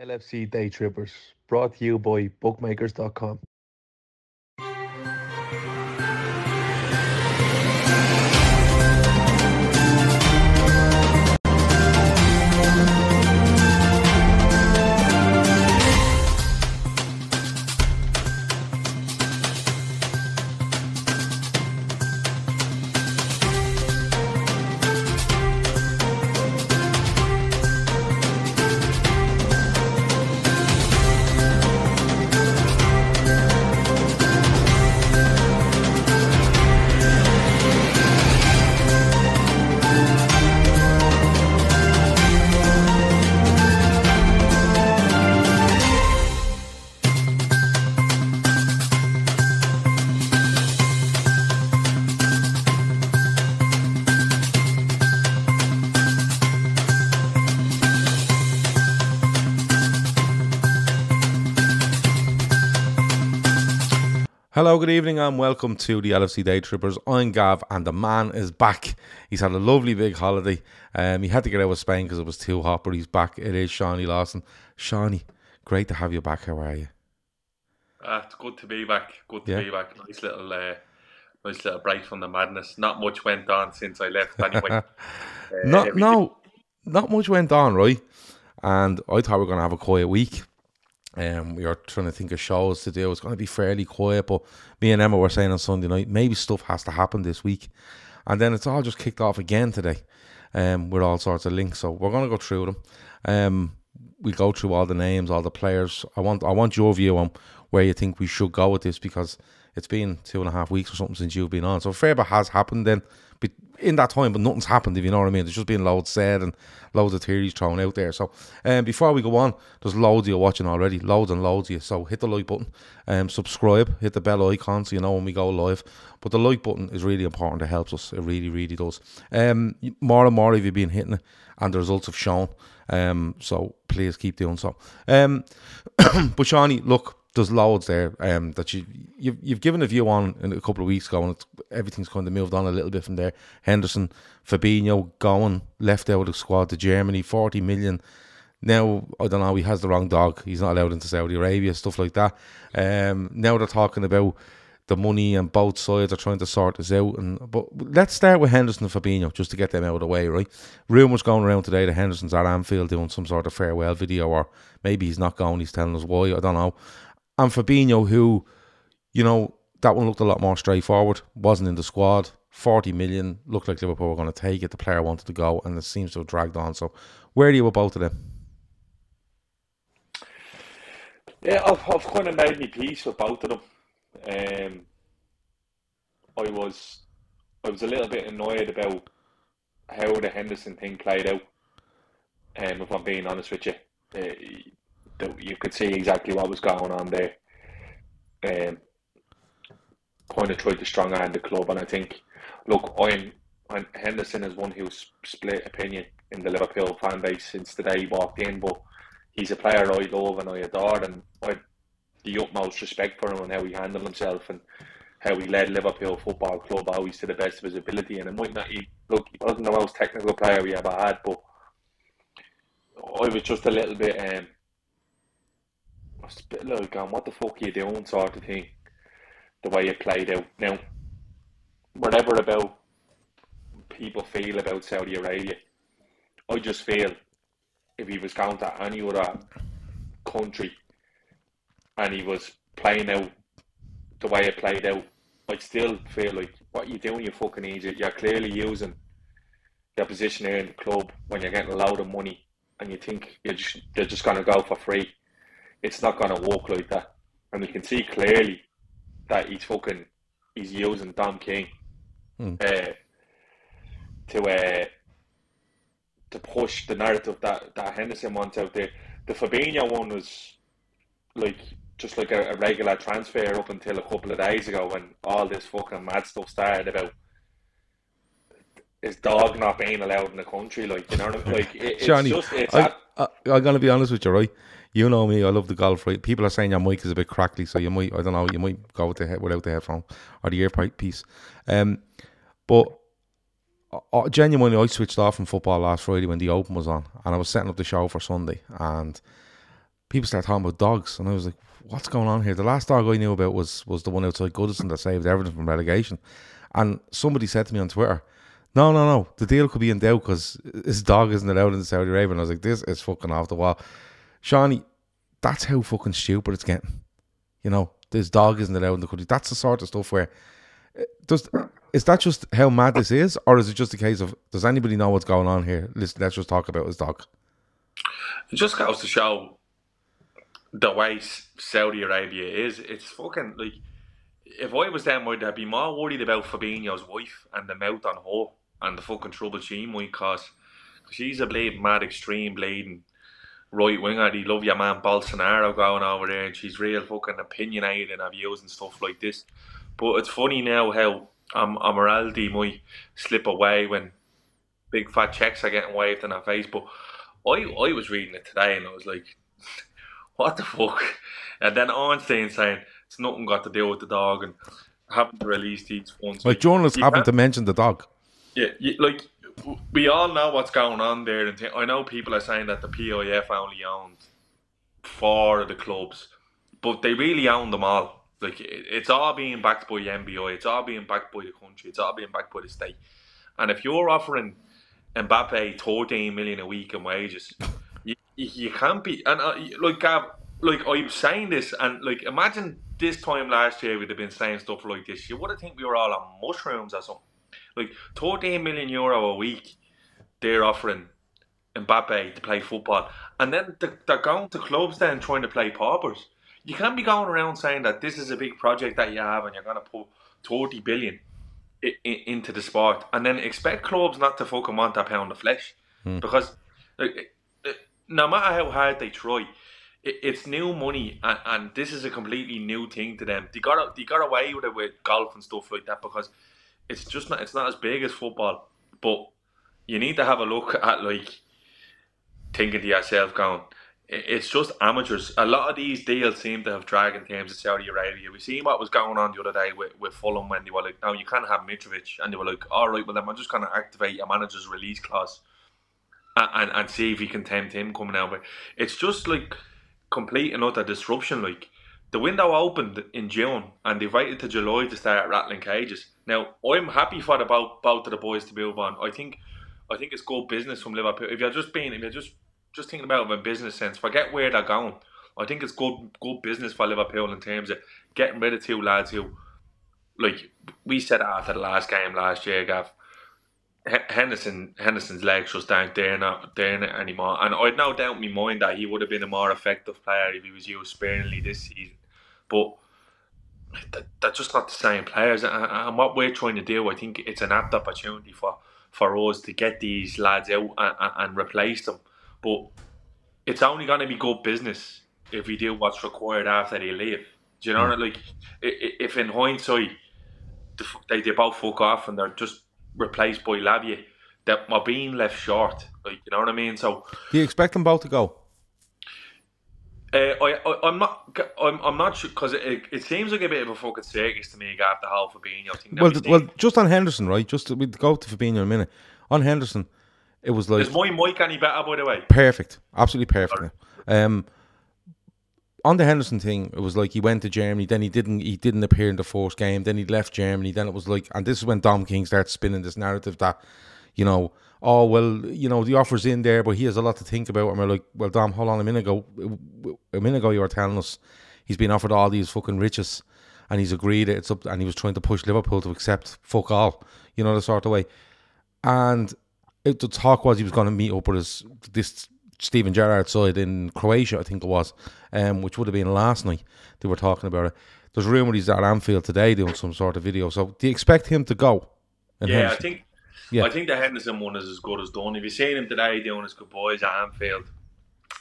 LFC Day Trippers, brought to you by bookmakers.com. Hello, good evening, and welcome to the LFC Day Trippers. I'm Gav, and the man is back. He's had a lovely big holiday. Um, he had to get out of Spain because it was too hot, but he's back. It is Seany Lawson. Seany, great to have you back. How are you? Uh, it's good to be back. Good to Yeah. be back. Nice little, uh, nice little break from the madness. Not much went on since I left. Anyway, Uh, Not, everything- no, not much went on, right? And I thought we were going to have a quiet week. Um, we were trying to think of shows to do. It's going to be fairly quiet, but me and Emma were saying on Sunday night maybe stuff has to happen this week, and then it's all just kicked off again today, um, with all sorts of links. So we're going to go through them. Um, we go through all the names, all the players. I want I want your view on where you think we should go with this because it's been two and a half weeks or something since you've been on. So a fair bit has happened then, in that time, but nothing's happened. If you know what I mean, there's just been loads said and loads of theories thrown out there. So um, before we go on, there's loads of you watching already, loads and loads of you. So hit the like button, um, subscribe, hit the bell icon so you know when we go live. But the like button is really important. It helps us. It really, really does. Um, more and more of you been hitting it, and the results have shown. Um, so please keep doing so. Um, but Seany, look, there's loads there um, that you you've, you've given a view on in a couple of weeks ago, and everything's kind of moved on a little bit from there. Henderson, Fabinho going left out of the squad to Germany, forty million. Now I don't know. He has the wrong dog. He's not allowed into Saudi Arabia, stuff like that. Um, now they're talking about the money and both sides are trying to sort this out. And but let's start with Henderson and Fabinho just to get them out of the way, right? Rumours going around today that Henderson's at Anfield doing some sort of farewell video, or maybe he's not going. He's telling us why. I don't know. And Fabinho, who, you know, that one looked a lot more straightforward. Wasn't in the squad. Forty million looked like Liverpool were going to take it. The player wanted to go, and it seems to have dragged on. So, where are you with both of them? Yeah, I've, I've kind of made me peace with both of them. Um, I was, I was a little bit annoyed about how the Henderson thing played out. Um, if I'm being honest with you, uh, that you could see exactly what was going on there. Um, kind of tried to strong the club, and I think, look, I'm, I'm Henderson is one who's split opinion in the Liverpool fan base since the day he walked in. But he's a player I love and I adore, and I the utmost respect for him and how he handled himself and how he led Liverpool Football Club always to the best of his ability. And it might not he, look, he wasn't the most technical player we ever had, but I was just a little bit um, was a bit going, what the fuck are you doing, sort of thing. The way it played out. Now, whatever about people feel about Saudi Arabia, I just feel if he was going to any other country and he was playing out the way it played out, I'd still feel like what you're doing, you fucking idiot. You're clearly using your position here in the club when you're getting a load of money and you think you're just you're just gonna go for free. It's not gonna work like that. And we can see clearly that he's fucking he's using Dom King Hmm. uh, to uh, to push the narrative that, that Henderson wants out there. The Fabinho one was like just like a, a regular transfer up until a couple of days ago when all this fucking mad stuff started about his dog not being allowed in the country. Like you know, what I mean? like it, it's Johnny, just it's I, I, I'm going to be honest with you, right? You know me, I love the golf, right? People are saying your mic is a bit crackly, so you might, I don't know, you might go with the head, without the headphone or the earpiece. Um, but genuinely, I switched off from football last Friday when the Open was on, and I was setting up the show for Sunday, and people started talking about dogs, and I was like, "What's going on here?" The last dog I knew about was was the one outside Goodison that saved everything from relegation, and somebody said to me on Twitter, "No, no, no, the deal could be in doubt because his dog isn't allowed in Saudi Arabia." And I was like, "This is fucking off the wall." Seany, that's how fucking stupid it's getting. You know, this dog isn't allowed in the country. That's the sort of stuff where uh, does is that just how mad this is, or is it just a case of does anybody know what's going on here? Let's let's just talk about his dog. It just goes to show the way Saudi Arabia is. It's fucking like if I was them, I'd be more worried about Fabinho's wife and the mouth on her and the fucking trouble she might cause, she's a blade mad, extreme bleeding right winger. They love your man Bolsonaro going over there, and she's real fucking opinionated and have views and stuff like this. But it's funny now how um, a morality might slip away when big fat checks are getting waved in her face. But I, I was reading it today and I was like, what the fuck? And then Ornstein saying it's nothing got to do with the dog and having to release these funds. Like journalists can't- to mention the dog. Yeah, like we all know what's going on there. And I know people are saying that the PIF only owned four of the clubs, but they really own them all. Like it, it's all being backed by the MBI. It's all being backed by the country. It's all being backed by the state. And if you're offering Mbappe 13 million a week in wages, you, you, can't be. And uh, like like I'm saying this, and like imagine this time last year we'd have been saying stuff like this. You would have think we were all on mushrooms or something. Like 13 million euro a week, they're offering Mbappe to play football, and then they're, they're going to clubs then trying to play paupers. You can't be going around saying that this is a big project that you have and you're going to put 30 billion i- i- into the sport, and then expect clubs not to fucking want a pound of flesh hmm. because like, no matter how hard they try. It's new money, and, and this is a completely new thing to them. They got they got away with it with golf and stuff like that because it's just not it's not as big as football. But you need to have a look at like thinking to yourself, going, it's just amateurs. A lot of these deals seem to have dragged in terms of Saudi Arabia. We seen what was going on the other day with, with Fulham when they were like, "No, you can't have Mitrovic," and they were like, "All right, well then I'm just going to activate your manager's release clause." and, and, see if he can tempt him coming out. But it's just like complete and utter disruption. Like the window opened in June and they waited to July to start rattling cages. Now I'm happy for the both, both of the boys to move on. I think I think it's good business from Liverpool. If you're just being if you're just just thinking about it in a business sense, forget where they're going. I think it's good good business for Liverpool in terms of getting rid of two lads who like we said after the last game last year, Gav. Henderson Henderson's legs just aren't there not there anymore, and I'd no doubt in my mind that he would have been a more effective player if he was used sparingly this season. But that's just not the same players, and, what we're trying to do, I think it's an apt opportunity for for us to get these lads out and, and, replace them. But it's only going to be good business if we do what's required after they leave. Do you know what I mean? Like, if in hindsight they, they both fuck off and they're just replaced by Lavia, that we're being left short. Like you know what I mean? So Do you expect them both to go? Uh, I, I, I'm not. I'm, I'm not sure because it, it seems like a bit of a fucking circus to me. After how Fabinho thing. Well, we well, just on Henderson, right? Just we go to Fabinho in a minute. On Henderson, it was like is my mic any better? By the way, perfect, absolutely perfect. Um, on the Henderson thing, it was like he went to Germany, then he didn't. He didn't appear in the first game. Then he left Germany. Then it was like, and this is when Dom King starts spinning this narrative that, you know, oh well, you know, the offer's in there, but he has a lot to think about. And we're like, well, Dom, hold on a minute ago. A minute ago, you were telling us he's been offered all these fucking riches, and he's agreed it. It's up, and he was trying to push Liverpool to accept fuck all, you know, the sort of way. And it, the talk was he was going to meet up with his this Steven Gerrard side in Croatia, I think it was, um, which would have been last night. They were talking about it. There's rumour he's at Anfield today doing some sort of video. So do you expect him to go? yeah, I think. Yeah. I think the Henderson one is as good as done. If you seen him today doing his good boys at Anfield,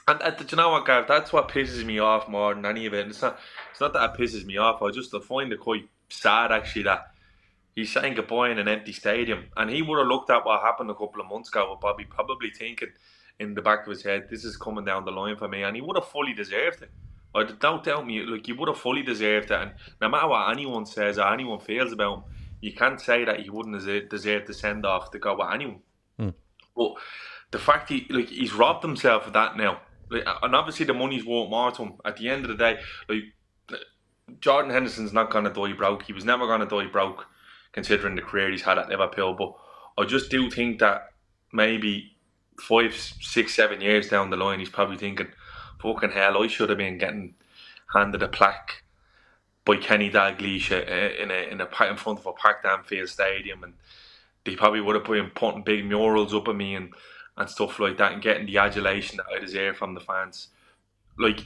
and uh, do you know what, Gav? That's what pisses me off more than any of it. It's not. It's not that it pisses me off. I just find it quite sad actually that he's saying goodbye in an empty stadium, and he would have looked at what happened a couple of months ago with Bobby, probably thinking in the back of his head, "This is coming down the line for me," and he would have fully deserved it. I don't doubt me, like he would have fully deserved it. And no matter what anyone says or anyone feels about him, you can't say that he wouldn't deserve, deserve the send off to go with anyone. Hmm. But the fact he like he's robbed himself of that now, like, and obviously the money's worth more to him. At the end of the day, like Jordan Henderson's not gonna die broke. He was never gonna die broke, considering the career he's had at Liverpool. But I just do think that maybe five, six, seven years down the line, he's probably thinking, "Fucking hell, I should have been getting handed a plaque." By Kenny Dalglish uh, in a in a in front of a packed Anfield Stadium, and they probably would have been putting big murals up of me and and stuff like that, and getting the adulation that I deserve from the fans. Like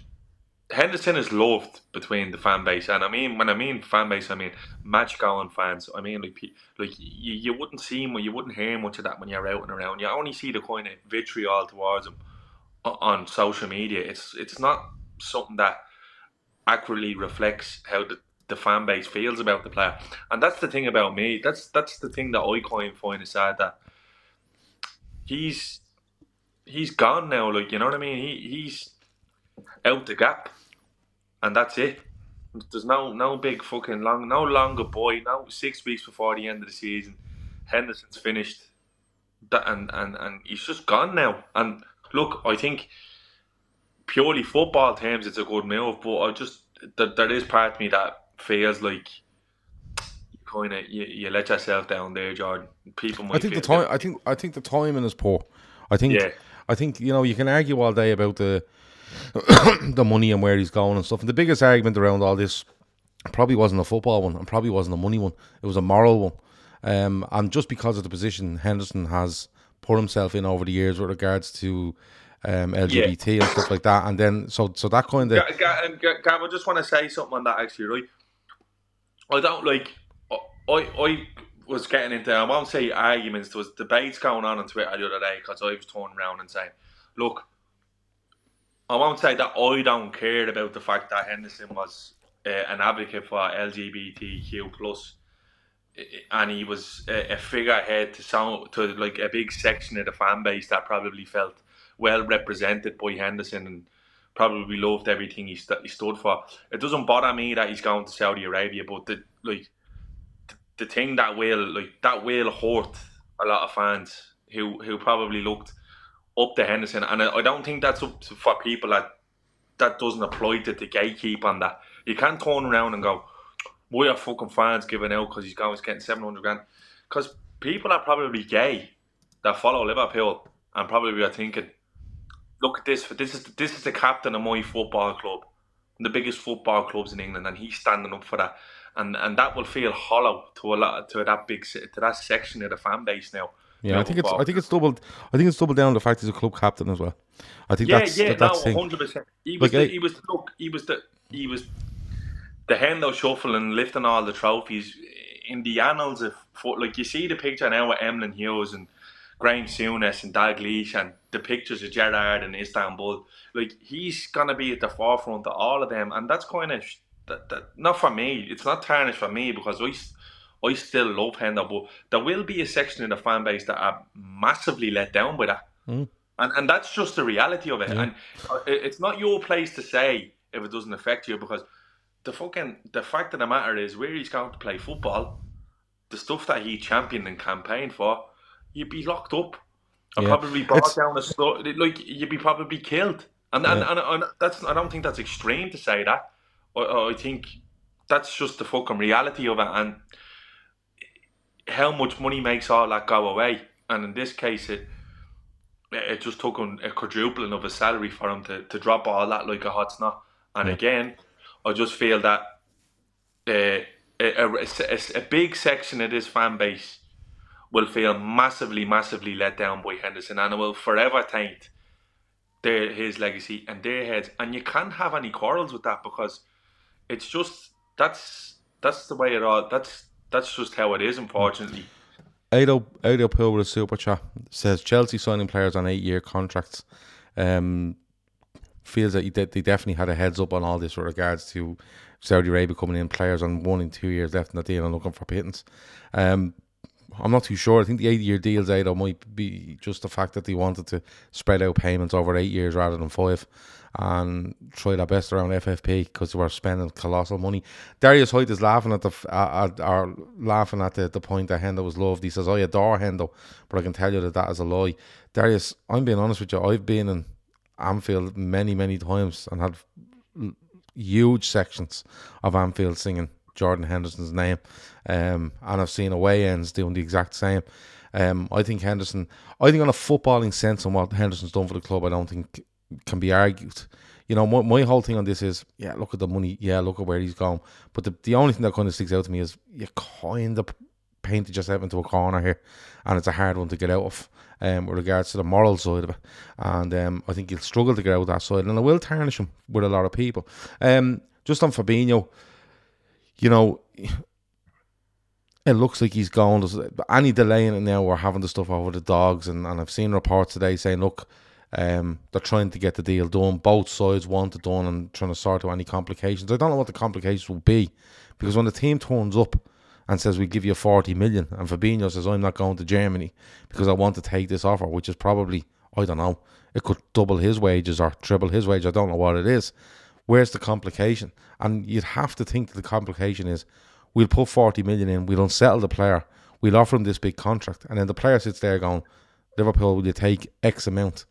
Henderson is loved between the fan base, and I mean when I mean fan base, I mean match going fans. I mean like like you, you wouldn't see him or you wouldn't hear much of that when you're out and around. You only see the kind of vitriol towards him on social media. It's it's not something that accurately reflects how the, the fan base feels about the player. And that's the thing about me. That's that's the thing that I kind of find sad that he's he's gone now. Like you know what I mean? He he's out the gap, and that's it. There's no no big fucking long no longer boy. No six weeks before the end of the season, Henderson's finished, that and and and he's just gone now. And look, I think purely football terms, it's a good move. But I just there, there is part of me that feels like you kind of you, you let yourself down there, Jordan. People might. I think the time. I think. I think the timing is poor. I think. Yeah. I think you know you can argue all day about the the money and where he's going and stuff. And the biggest argument around all this probably wasn't a football one, and probably wasn't a money one. It was a moral one. Um, and just because of the position Henderson has put himself in over the years with regards to um, LGBT and stuff like that, and then so so that kind of and Ga- Gav, I just want to say something on that actually, right? I don't like. I I was getting into. I won't say arguments. There was debates going on on Twitter the other day because I was turning around and saying, "Look, I won't say that I don't care about the fact that Henderson was uh, an advocate for LGBTQ plus, and he was a, a figurehead to some to like a big section of the fan base that probably felt well represented by Henderson and probably loved everything he, st- he stood for. It doesn't bother me that he's going to Saudi Arabia, but the like the, the thing that will like that will hurt a lot of fans who who probably looked up to Henderson, and I, I don't think that's up to, for people that that doesn't apply to the gatekeep on that. You can't turn around and go, "Why are fucking fans giving out because he's going getting seven hundred grand?" Because people are probably gay that follow Liverpool and probably are thinking, "Look at this! For This is this is the captain of my football club, the biggest football clubs in England, and he's standing up for that." And and that will feel hollow to a lot to that big to that section of the fan base now. Yeah, I think it's I think it's doubled. I think it's doubled down on the fact he's a club captain as well. I think yeah, that's yeah, that, that's no, hundred percent. He was, Like, the, I- he was look, he was the, he was the Hendo shuffle and lifting all the trophies in the annals of foot. Like you see the picture now with Emlyn Hughes and Graham Souness and Dalglish and the pictures of Gerrard and Istanbul. Like he's gonna be at the forefront of all of them, and that's kind of that, that not for me. It's not tarnished for me because I. I still love Hendo, but there will be a section in the fan base that are massively let down by that. Mm. And and that's just the reality of it. Yeah. And uh, it's not your place to say if it doesn't affect you because the fucking the fact of the matter is where he's going to play football, the stuff that he championed and campaigned for, you'd be locked up. Yeah. probably brought It's- down a sto- like you'd be probably killed. And and, Yeah. and and that's I don't think that's extreme to say that. I, I think that's just the fucking reality of it and how much money makes all that go away. And in this case, it it just took him a quadrupling of his salary for him to, to drop all that like a hot snot. And Yeah. again, I just feel that uh, a, a, a, a big section of this fan base will feel massively, massively let down by Henderson and will forever taint their his legacy and their heads. And you can't have any quarrels with that because it's just that's that's the way it all that's that's just how it is unfortunately. Ado Ado Pool with a super chat says Chelsea signing players on eight year contracts. Um, feels that they definitely had a heads up on all this with regards to Saudi Arabia coming in players on one and two years left in the deal and looking for pittance. Um, I'm not too sure. I think the eight year deals Ado might be just the fact that they wanted to spread out payments over eight years rather than five and try their best around FFP because they were spending colossal money. Darius Hoyt is laughing at the at, at, or laughing at the, the point that Hendo was loved. He says, "I adore Hendo, but I can tell you that that is a lie." Darius, I'm being honest with you. I've been in Anfield many many times and had huge sections of Anfield singing Jordan Henderson's name, um, and I've seen away ends doing the exact same. Um, I think Henderson. I think on a footballing sense and what Henderson's done for the club, I don't think can be argued. You know, my, my whole thing on this is, yeah, look at the money, yeah, look at where he's gone. But the, the only thing that kind of sticks out to me is you kind of painted yourself into a corner here, and it's a hard one to get out of. Um, with regards to the moral side of it, and um, I think he'll struggle to get out of that side, and it will tarnish him with a lot of people. Um, just on Fabinho, you know, it looks like he's gone. Any delay in it now, we're having the stuff over the dogs, and, and I've seen reports today saying, look, um, they're trying to get the deal done. Both sides want it done and trying to sort out any complications. I don't know what the complications will be because when the team turns up and says we give you 40 million, and Fabinho says I'm not going to Germany because I want to take this offer, which is probably I don't know, it could double his wages or triple his wage. I don't know what it is. Where's the complication? And you'd have to think that the complication is we'll put 40 million in, we'll unsettle the player, we'll offer him this big contract, and then the player sits there going, Liverpool, will you take X amount?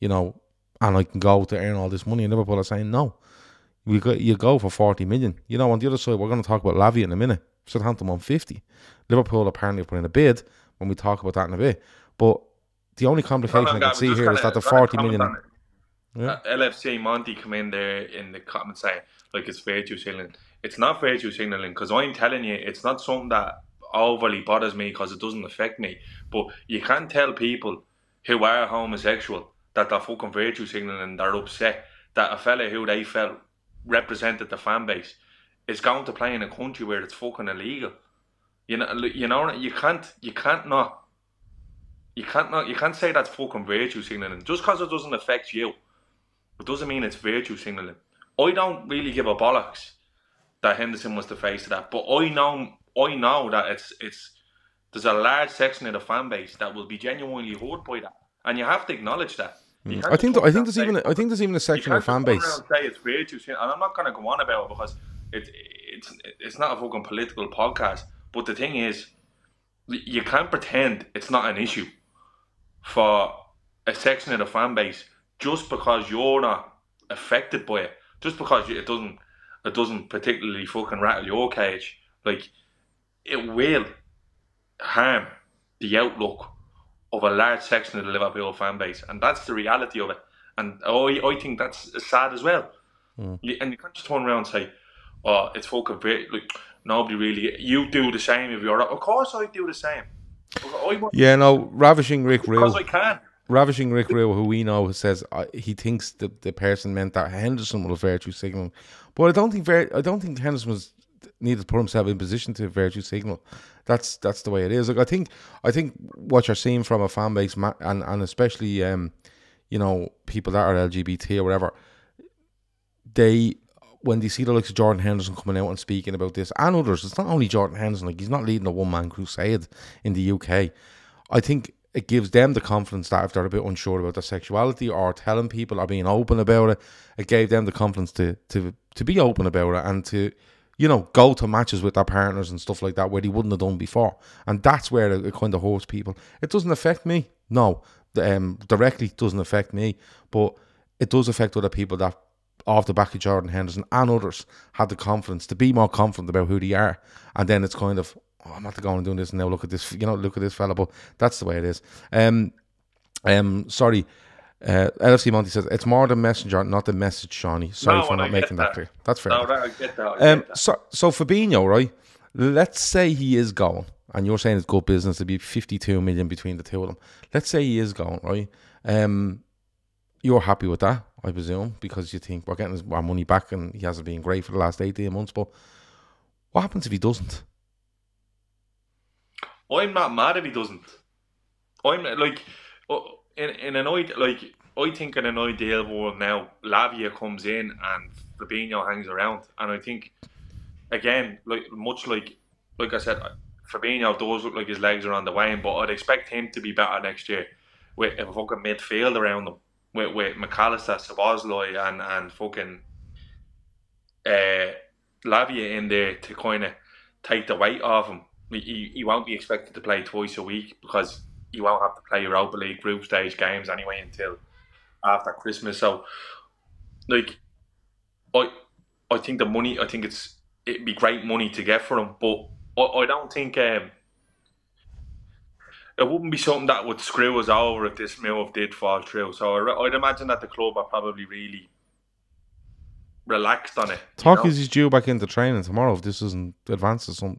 You know, and I can go to earn all this money. And Liverpool are saying, no, we go, you go for 40 million. You know, on the other side, we're going to talk about Lavia in a minute. Southampton on 50. Liverpool apparently are putting a bid when we talk about that in a bit. But the only complication I can see here is that the 40 million. Yeah. Uh, LFC Monty come in there in the comments saying like it's virtue signaling. It's not virtue signaling because I'm telling you, it's not something that overly bothers me because it doesn't affect me. But you can't tell people who are homosexual that they're fucking virtue signaling and they're upset that a fella who they felt represented the fan base is going to play in a country where it's fucking illegal. You know, you know, you can't, you can't not, you can't not, you can't say that's fucking virtue signaling just because it doesn't affect you. It doesn't mean it's virtue signaling. I don't really give a bollocks that Henderson was the face of that, but I know, I know that it's it's there's a large section of the fan base that will be genuinely hurt by that, and you have to acknowledge that. Mm. I think th- I think there's even a, I think there's even a section of fan base. Say it's virtue signaling, and I'm not going to go on about it because it, it's it's not a fucking political podcast. But the thing is, you can't pretend it's not an issue for a section of the fan base just because you're not affected by it, just because it doesn't it doesn't particularly fucking rattle your cage, like it will harm the outlook of a large section of the Liverpool fan base, and that's the reality of it. And I I think that's sad as well. Mm. You, and you can't just turn around and say, "Oh, it's fucking great." Like nobody really. You do the same if you're. Of course, I do the same. I, yeah, no, ravishing Rick Real. Because I can. Ravishing Rick Real, who we know, says uh, he thinks the, the person meant that Henderson was virtue signaling, but I don't think ver- I don't think Henderson was needed to put himself in position to virtue signal. That's that's the way it is. Like I think I think what you're seeing from a fan base, and and especially um, you know people that are LGBT or whatever, they when they see the likes of Jordan Henderson coming out and speaking about this and others, it's not only Jordan Henderson, like he's not leading a one man crusade in the UK. I think it gives them the confidence that if they're a bit unsure about their sexuality or telling people or being open about it, it gave them the confidence to to to be open about it and to you know go to matches with their partners and stuff like that where they wouldn't have done before. And that's where it, it kind of hurts people. It doesn't affect me, no, um, directly doesn't affect me, but it does affect other people that off the back of Jordan Henderson and others had the confidence to be more confident about who they are. And then it's kind of, oh, I'm not going and doing this now. Look at this, you know, look at this fella. But that's the way it is. Um, um, sorry. Uh, LFC Monty says it's more the messenger, not the message, Seany. Sorry No, for and I not making that. that. clear. That's fair. No. I get that. I get Um, that. so, so Fabinho, right? Let's say he is going, and you're saying it's good business to be 52 million between the two of them. Let's say he is going, right? Um, you're happy with that, I presume, because you think we're getting our money back, and he hasn't been great for the last 18 months. But what happens if he doesn't? I'm not mad if he doesn't. I'm like, in in an ideal, like I think in an ideal world now, Lavia comes in and Fabinho hangs around, and I think again, like much like like I said, Fabinho does look like his legs are on the wane, but I'd expect him to be better next year with a fucking midfield around him with with McAllister, Szoboszlai, and and fucking uh, Lavia in there to kind of take the weight off him. He, he won't be expected to play twice a week because you won't have to play your Europa League group stage games anyway until after Christmas. So, like, I I think the money. I think it's it'd be great money to get for him, but I, I don't think um, it wouldn't be something that would screw us over if this move did fall through. So I, I'd imagine that the club are probably really relaxed on it. you Talk know? is due back into training tomorrow if this isn't advanced or something.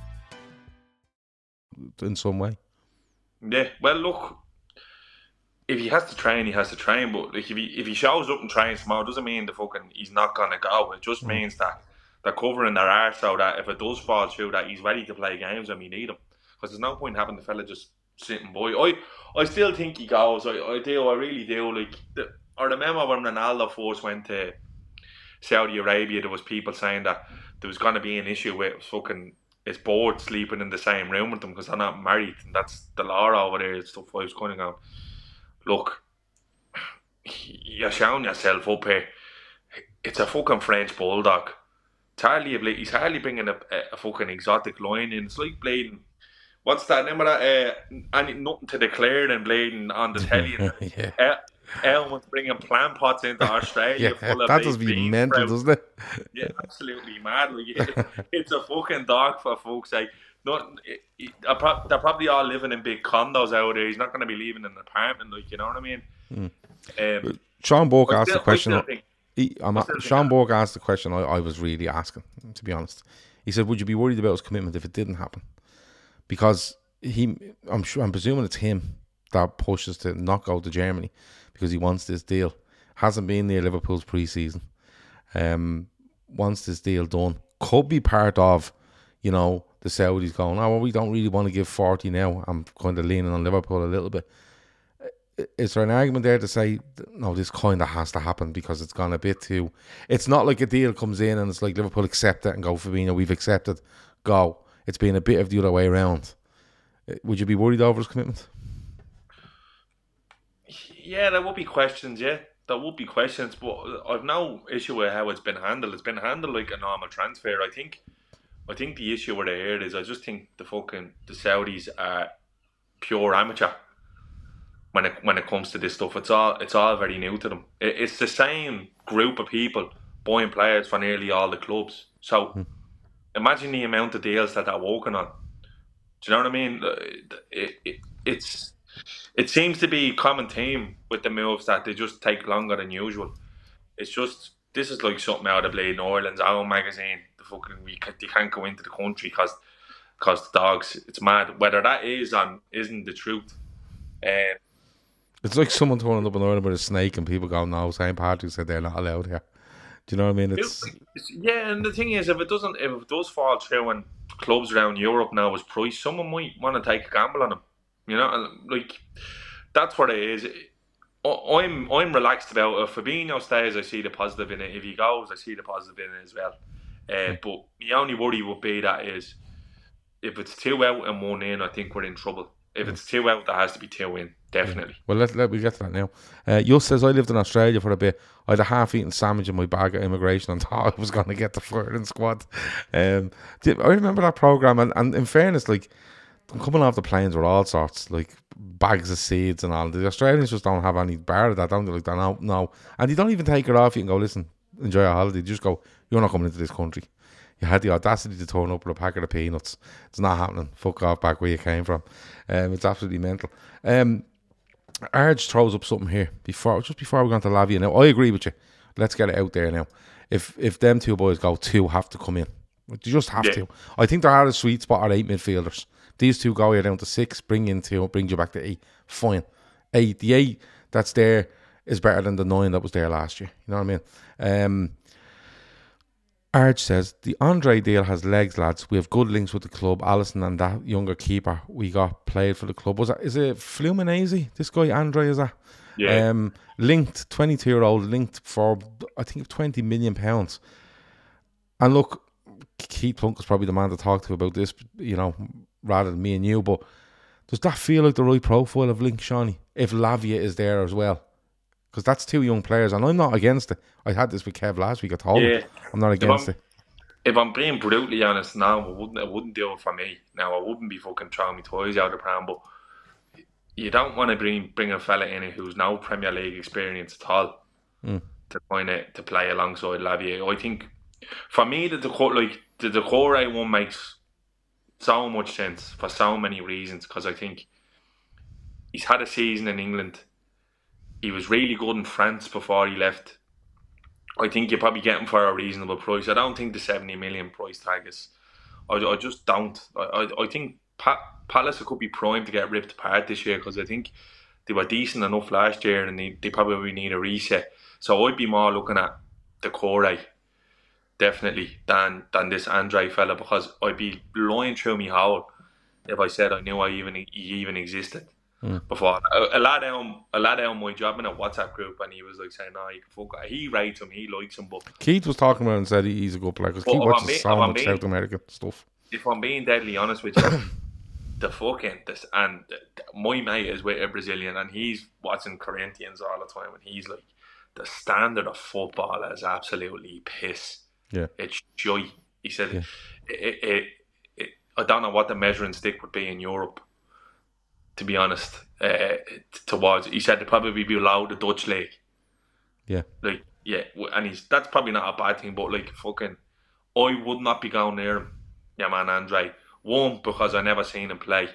In some way. Yeah, well, look, if he has to train, he has to train. But like, if he if he shows up and trains tomorrow, doesn't mean the fucking he's not gonna go. It just mm. means that they're covering their arse so that if it does fall through, that he's ready to play games when we need him. Because there's no point having the fella just sitting by. I I still think he goes. I, I do. I really do. Like the, I remember when Ronaldo first went to Saudi Arabia, there was people saying that there was going to be an issue with fucking his board sleeping in the same room with them because they're not married, and that's the law over there and stuff. I was kind of going, look, you're showing yourself up here. It's a fucking French bulldog. It's hardly a he's hardly bringing a, a, fucking exotic line in. It's like blading. What's that? Remember that? Uh, and nothing to declare and blading on the telly. yeah. El- Elman's bringing plant pots into Australia Yeah, full of that does be mental, doesn't it? Yeah, absolutely mad. Like, it's a fucking dog for folks. sake. Not, they're, probably all living in big condos out there. He's not going to be leaving an apartment, like you know what I mean. Um, Sean Bork asked still- the question. Think- He, I'm, I Sean Bork asked the question I, I was really asking, to be honest. He said, "Would you be worried about his commitment if it didn't happen?" Because he, I'm sure, I'm presuming it's him that pushes to not go to Germany because he wants this deal. Hasn't been near Liverpool's preseason. Um, wants this deal done. Could be part of, you know, the Saudis going. Oh well, we don't really want to give forty now. I'm kind of leaning on Liverpool a little bit is there an argument there to say no this kind of has to happen because it's gone a bit too it's not like a deal comes in and it's like Liverpool accept it and go for Fabinho we've accepted go it's been a bit of the other way around Uh, would you be worried over his commitment Yeah, there will be questions. Yeah, there will be questions, but I've no issue with how it's been handled. It's been handled like a normal transfer. I think. I think the issue with it here is I just think the fucking the Saudis are pure amateur when it when it comes to this stuff. It's all it's all very new to them. It, it's the same group of people buying players for nearly all the clubs. So hmm. imagine the amount of deals that they're working on. Do you know what I mean? It, it, it's it seems to be a common theme with the moves that they just take longer than usual. It's just this is like something out of Blade Ireland's own magazine. The fucking we can't, they can't go into the country because because the dogs. It's mad. Whether that is and isn't the truth. Um, It's like someone turning up in Ireland with a snake and people going, no, St. Patrick said they're not allowed here. Do you know what I mean? It's It's- yeah, and the thing is, if it doesn't, if it does fall through, and clubs around Europe now is priced, someone might want to take a gamble on them. You know, and like that's what it is. I'm I'm relaxed about it. If Fabinho stays, I see the positive in it. If he goes, I see the positive in it as well. Uh, but the only worry would be that is if it's two out and one in, I think we're in trouble. If it's two out, there has to be two in, definitely. Well, let, let we get to that now. Uh, Yus says, I lived in Australia for a bit. I had a half eaten sandwich in my bag at immigration and thought I was going to get the firing squad. Um, I remember that program, and, and in fairness, like, coming off the planes with all sorts, like bags of seeds and all. The Australians just don't have any bar of that, don't they? Like, no, no. And you don't even take it off. You can go, listen, enjoy your holiday. You just go, you're not coming into this country. You had the audacity to turn up with a packet of peanuts. It's not happening. Fuck off back where you came from. Um, it's absolutely mental. Um, Arge throws up something here before just before we go on to Lavia. Now I agree with you. Let's get it out there now. If if them two boys go, two have to come in. You just have Yeah. to. I think they're at a sweet spot at eight midfielders. These two go here down to six, bring in two, brings you back to eight. Fine. Eight. The eight that's there is better than the nine that was there last year. You know what I mean? Um Arch says the Andre deal has legs, lads. We have good links with the club. Alisson and that younger keeper we got played for the club. Was that is it Fluminense? This guy Andre is that? Yeah. Um, linked, twenty two year old, linked for I think twenty million pounds. And look, Keith Plunk is probably the man to talk to about this. You know, rather than me and you. But does that feel like the right profile of Link Seany if Lavia is there as well? Because that's two young players, and I'm not against it. I had this with Kev last week. I told Yeah. I'm not If against I'm- it. if I'm being brutally honest now, it wouldn't it wouldn't do it for me. Now I wouldn't be fucking throwing my toys out of the pram, but you don't want to bring bring a fella in who's no Premier League experience at all Mm. to kind of to play alongside Lavia. I think for me the Doucouré like the Doucouré one makes so much sense for so many reasons because I think he's had a season in England. He was really good in France before he left. I think you're probably get him for a reasonable price. I don't think the 70 million price tag is. I, I just don't. I, I, I think pa- Palace could be primed to get ripped apart this year because I think they were decent enough last year and they, they probably need a reset. So I'd be more looking at Doucouré definitely than than this Andre fella because I'd be lying through me hole if I said I knew I even he even existed hmm. before. A, a lad down a lad down my job in a WhatsApp group and he was like saying, "No, you can fuck." He rates him, he likes him, but Keith was talking about and said he- he's a good player because Keith watches being- so much being- South American stuff. if I'm being deadly honest with you, the fucking this and my mate is with a Brazilian and he's watching Corinthians all the time and he's like, the standard of football is absolutely piss. Yeah. It's joy. He said, it, it, it, it, I don't know what the measuring stick would be in Europe. To be honest, uh, towards he said it'd probably be below the Dutch league. Yeah. Like yeah, and he's that's probably not a bad thing, but like fucking, I would not be going near him. Yeah, man, Andre. One because I never seen him play,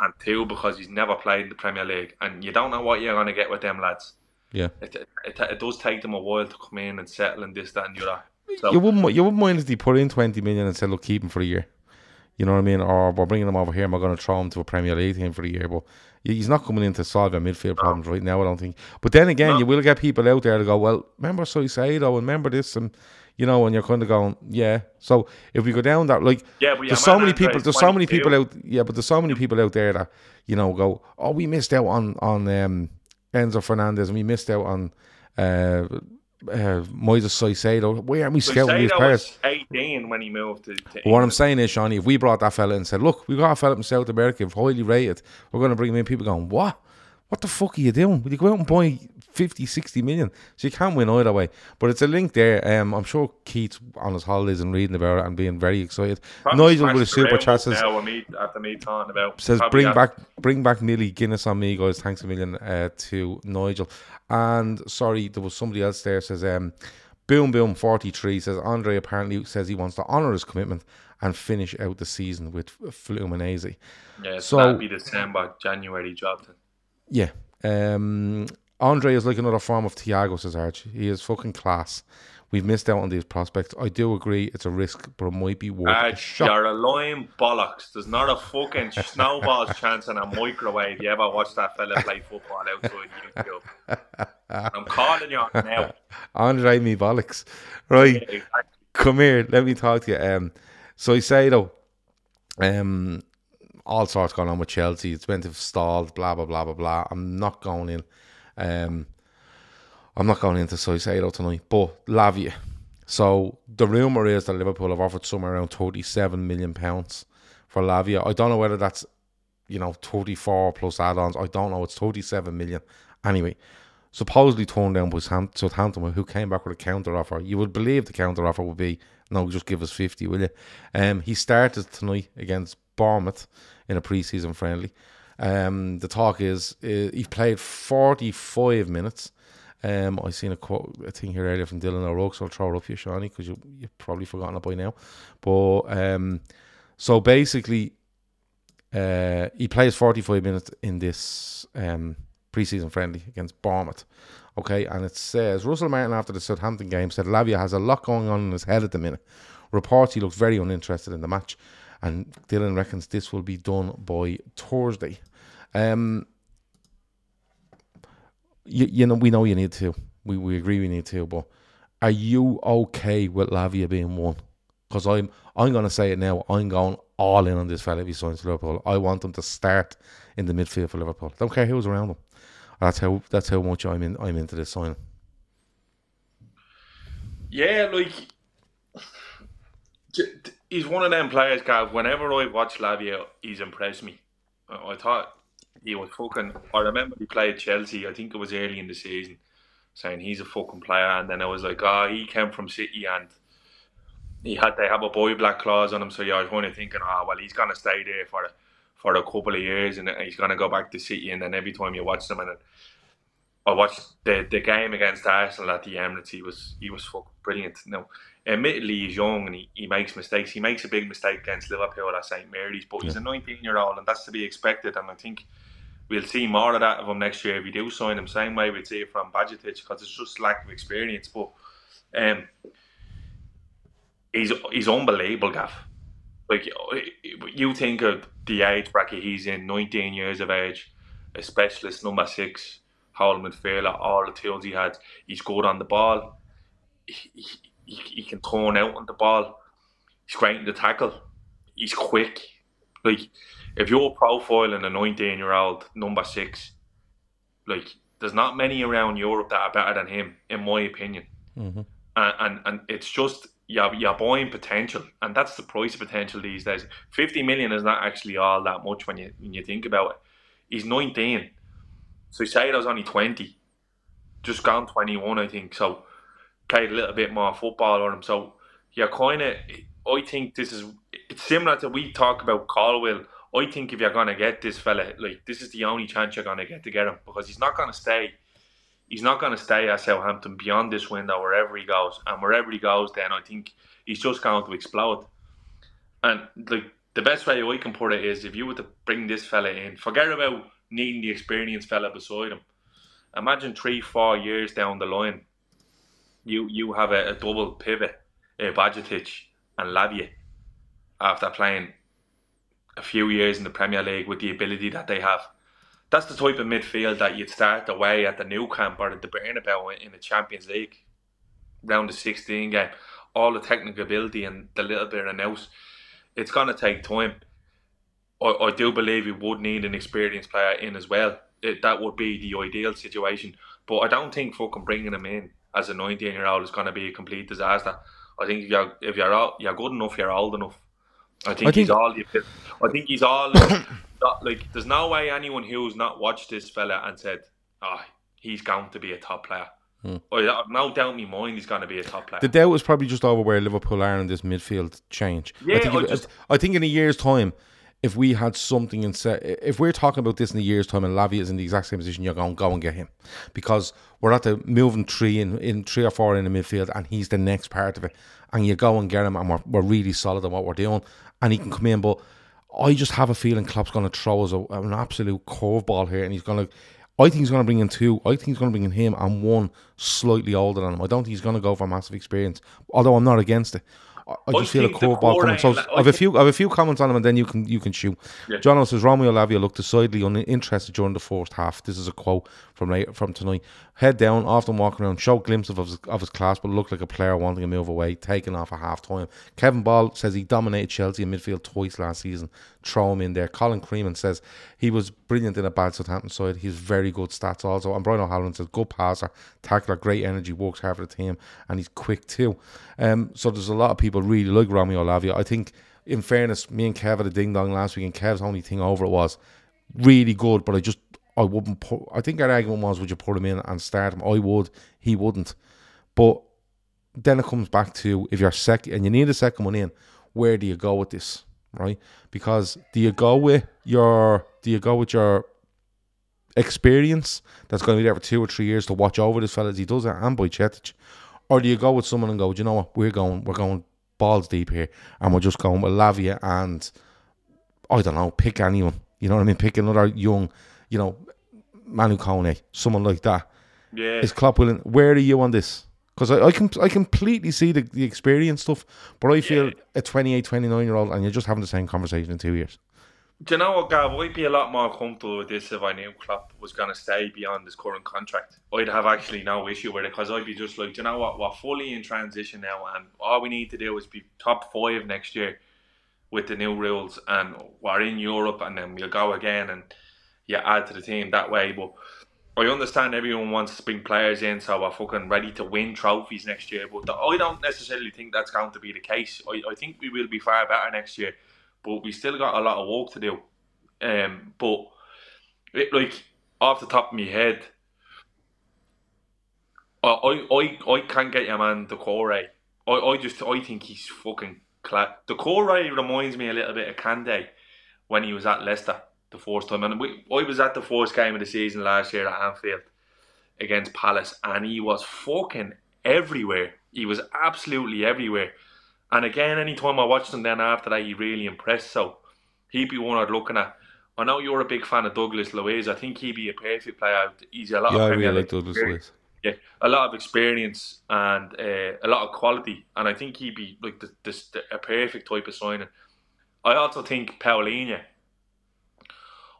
and two because he's never played in the Premier League, and you don't know what you're gonna get with them lads. Yeah. It, it, it, it does take them a while to come in and settle and this, that, and the other. So, You wouldn't you wouldn't mind if they put in twenty million and said, "Look, keep him for a year." You know what I mean? Or we're bringing him over here. and We're going to throw him to a Premier League team for a year. But he's not coming in to solve our midfield problems right now. I don't think. But then again, No. you will get people out there to go, "Well, remember Caicedo and remember this," and you know, and you're kind of going, "Yeah." So if we go down that, like, Yeah, there's so many people. There's so many people out. Yeah, but there's so many people out there that you know go, "Oh, we missed out on on um, Enzo Fernandez and we missed out on." Uh, uh, Moises Caicedo. Why aren't we scouting these players? was 18 when he moved to, to what I'm saying is, Seany, if we brought that fella and said, look, we got a fella from South America, highly rated, we're going to bring him in, people going, what? What the fuck are you doing? Will you go out and buy 50, 60 million? So you can't win either way. But it's a link there. Um, I'm sure Keith's on his holidays and reading about it and being very excited. Probably Nigel with a super chat says, now me, after me talking about says bring back bring back Nearly Guinness on me, guys. Thanks a million uh, to Nigel. And sorry, there was somebody else there says um Boom Boom forty three says Andre apparently says he wants to honour his commitment and finish out the season with Fluminense. Yeah, so, So- that'd be December, January job then. Yeah. Um Andre is like another form of Thiago, says Arch. He is fucking class. We've missed out on these prospects. I do agree it's a risk, but it might be worth a shot. you're a lying bollocks. There's not a fucking snowball's chance in a microwave. You ever watch that fella play football outside YouTube? I'm calling you on now. Andre me bollocks. Right. Exactly. Come here, let me talk to you. Um, so I say though, um, all sorts going on with Chelsea. It's meant to have stalled, blah blah blah blah blah. I'm not going in. Um, I'm not going into Caicedo tonight, but Lavia. So the rumor is that Liverpool have offered somewhere around 37 million pounds for Lavia. I don't know whether that's you know 34 plus add-ons. I don't know. It's 37 million. Anyway, supposedly torn down by Southampton, who came back with a counter offer. You would believe the counter offer would be no, just give us 50, will you? Um, he started tonight against Bournemouth in a pre-season friendly. Um, the talk is uh, he played 45 minutes. Um, I seen a quote, a thing here earlier from Dylan O'Rourke, so I'll throw it up you, Seany, because you, you've probably forgotten it by now. But um, so basically, uh, he plays 45 minutes in this um, preseason friendly against Bournemouth. Okay, and it says Russell Martin after the Southampton game said Lavia has a lot going on in his head at the minute. Reports he looks very uninterested in the match, and Dylan reckons this will be done by Thursday. Um, you, you know, we know you need to. We we agree we need to, but are you okay with Lavia being one? Because I'm I'm gonna say it now. I'm going all in on this fella if he signs Liverpool. I want him to start in the midfield for Liverpool. Don't care who's around him. That's how that's how much I'm in. I'm into this signing. Yeah, like he's one of them players, Gav. Whenever I watch Lavia, he's impressed me. I thought he was fucking. I remember he played Chelsea. I think it was early in the season, saying he's a fucking player, and then I was like, oh, he came from City and he had to have a buyback clause on him. So yeah, I was of thinking, oh well, he's gonna stay there for a, for a couple of years, and he's gonna go back to City. And then every time you watch them, and it, I watched the the game against Arsenal at the Emirates. He was he was fucking brilliant. Now, admittedly, he's young and he, he makes mistakes. He makes a big mistake against Liverpool at St Mary's, but he's a 19 year old, and that's to be expected. And I think we'll see more of that of him next year if we do sign him. Same way we'd see it from Bajcetic because it's just lack of experience. But um, he's he's unbelievable, Gav. Like you think of the age bracket he's in, 19 years of age, a specialist number six, whole midfielder, all the tools he had. He's good on the ball. He, he, he can turn out on the ball. He's great in the tackle. He's quick. Like if you're profiling a 19 year old number six, like there's not many around Europe that are better than him, in my opinion. Mm-hmm. And, and and it's just you're, you're buying potential, and that's the price of potential these days. Fifty million is not actually all that much when you when you think about it. He's nineteen, so say was only twenty, just gone twenty one, I think. So played a little bit more football on him. So you're kind of, I think this is it's similar to we talk about Colwell. I think if you're gonna get this fella, like this is the only chance you're gonna get to get him because he's not gonna stay he's not to stay at Southampton beyond this window wherever he goes. And wherever he goes, then I think he's just going to explode. And like the best way I can put it is if you were to bring this fella in, forget about needing the experienced fella beside him. Imagine three, four years down the line, you you have a, a double pivot, uh, Bajcetic and Lavia, after playing a few years in the Premier League with the ability that they have that's the type of midfield that you'd start away at the Nou Camp or at the Bernabeu in the Champions League, round the 16 game. All the technical ability and the little bit of nous. It's going to take time. I, I do believe we would need an experienced player in as well. It, that would be the ideal situation. But I don't think fucking bringing him in as a 19 year old is going to be a complete disaster. I think if you're if you're all, you're good enough, you're old enough. I think, I think he's all. I think he's all. not, like there's no way anyone who's not watched this fella and said, "Ah, oh, he's going to be a top player." Hmm. I, no doubt in my mind he's going to be a top player. The doubt was probably just over where Liverpool are in this midfield change. Yeah, I think, I, just, I think in a year's time, if we had something in set, if we're talking about this in a year's time and Lavia is in the exact same position, you're going go and get him because we're at the moving three in, in three or four in the midfield, and he's the next part of it, and you go and get him, and we're, we're really solid in what we're doing, and he can come in, but I just have a feeling Klopp's going to throw us a, an absolute curveball here, and he's going to. I think he's going to bring in two. I think he's going to bring in him and one slightly older than him. I don't think he's going to go for massive experience. Although I'm not against it. I, just feel a curveball coming. So I have a few, I have a few comments on him, and then you can you can shoot. Yeah. John says Romeo Lavia looked decidedly uninterested during the first half. This is a quote from from tonight. Head down, often walking around, showed glimpses of his, of his class, but looked like a player wanting to move away, taking off at half time. Kevin Ball says he dominated Chelsea in midfield twice last season. Throw him in there. Colin Creeman says he was brilliant in a bad Southampton side. He's very good stats also. And Brian O'Halloran says good passer, tackler, great energy, works hard for the team, and he's quick too. Um, so there's a lot of people really like Romeo Lavia. I think, in fairness, me and Kev had a ding dong last week, and Kev's only thing over it was really good, but I just I wouldn't put. I think our argument was, would you put him in and start him? I would. He wouldn't. But then it comes back to if you're second and you need a second one in, where do you go with this, right? Because do you go with your do you go with your experience that's going to be there for two or three years to watch over this fella as he does it and Bajcetic, or do you go with someone and go, do you know what, we're going, we're going balls deep here, and we're just going with Lavia and I don't know, pick anyone. You know what I mean? Pick another young, you know, Manu Kone, someone like that. Yeah. Is Klopp willing? Where are you on this? Because I, I can I completely see the, the experience stuff, but I feel yeah. a 28, 29 year old and you're just having the same conversation in two years. Do you know what, Gav? I'd be a lot more comfortable with this if I knew Klopp was going to stay beyond his current contract. I'd have actually no issue with it because I'd be just like, do you know what, we're fully in transition now, and all we need to do is be top five next year with the new rules, and we're in Europe, and then we'll go again, and you add to the team that way. But I understand everyone wants to bring players in so we're fucking ready to win trophies next year, but I don't necessarily think that's going to be the case. I, I think we will be far better next year, but we still got a lot of work to do. Um, but it, like off the top of my head, I I I, can't get your man Doucouré. I I just I think he's fucking class. Doucouré reminds me a little bit of Kante when he was at Leicester the first time. And we, I was at the first game of the season last year at Anfield against Palace, and he was fucking everywhere. He was absolutely everywhere. And again, anytime I watched him then after that, he really impressed. So he'd be one I'd looking at. I know you're a big fan of Douglas Luiz. I think he'd be a perfect player. He's a lot yeah, of I really like Douglas Luiz. Yeah, a lot of experience and uh, a lot of quality, and I think he'd be like the, the, the, a perfect type of signing. I also think Palhinha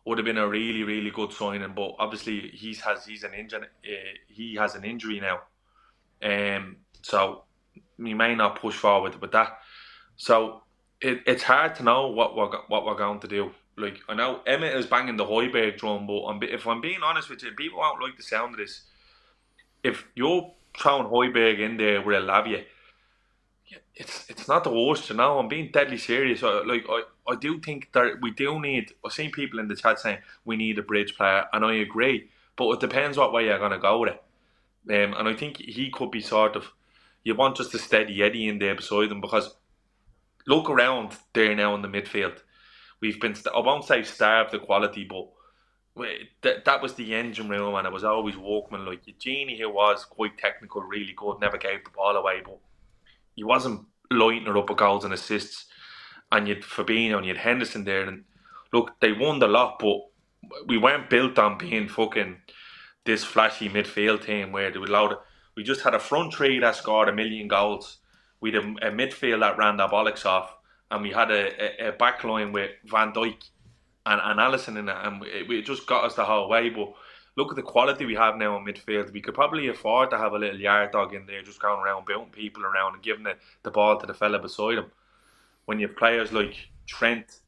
would have been a really really good signing. But obviously he's has he's an injury uh, he has an injury now, um, so we may not push forward with that. So it, it's hard to know what we're what we're going to do. Like I know Emmett is banging the Højbjerg drum, but I'm, if I'm being honest with you, people won't like the sound of this. If you're throwing Højbjerg in there with a Lavia, it's it's not the worst, you know. I'm being deadly serious. like I, I do think that we do need. I've seen people in the chat saying we need a bridge player, and I agree. But it depends what way you're gonna go with it. Um, and I think he could be sort of. You want just a steady Eddie in there beside him because look around there now in the midfield. We've been. I won't say starved the quality, but that that was the engine room, and it was always Walkman. Like Gini, who was quite technical, really good, never gave the ball away, but he wasn't lighting her up with goals and assists. And you'd Fabinho and you'd Henderson there, and look, they won the lot, but we weren't built on being fucking this flashy midfield team where they would load. We just had a front three that scored a million goals. We had a, a midfield that ran their bollocks off, and we had a, a, a back line with Van Dijk and, and Alisson in it, and it, it just got us the whole way. But look at the quality we have now in midfield. We could probably afford to have a little yard dog in there just going around bouncing people around and giving the, the ball to the fella beside him. When you have players like Trent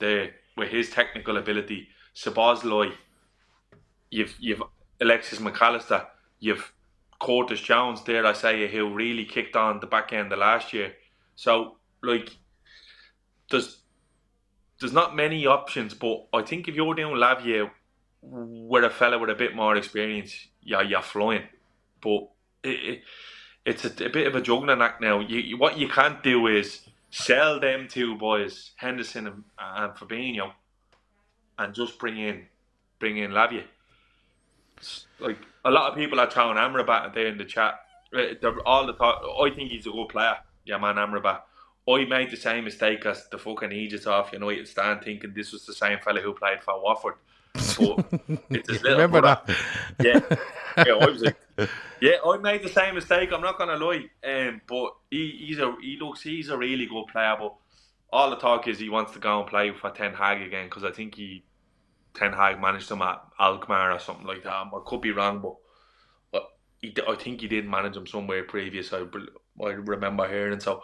there with his technical ability, Szoboszlai, you've you've Alexis Mac Allister, you've Curtis Jones there, I say who really kicked on the back end of last year. So like there's there's not many options, but I think if you're doing Lavia with a fella with a bit more experience, yeah, you're flying. But it, it, it's a, a, bit of a juggling act now. You, what you can't do is sell them two boys, Henderson and, and Fabinho, and just bring in bring in Lavia. Like a lot of people are throwing Amrabat there in the chat. Uh, they're all the thought. I think he's a good player. Yeah, man, Amrabat. I made the same mistake as the fucking Egypt off United stand, thinking this was the same fella who played for Watford But it's his little Remember brother. that? Yeah, yeah, I was like, yeah, I made the same mistake. I'm not gonna lie, um, but he, he's a he looks he's a really good player. But all the talk is he wants to go and play for Ten Hag again because I think he Ten Hag managed them at Alkmaar or something like that. I could be wrong, but he, I think he did manage him somewhere previous. I, I remember hearing so.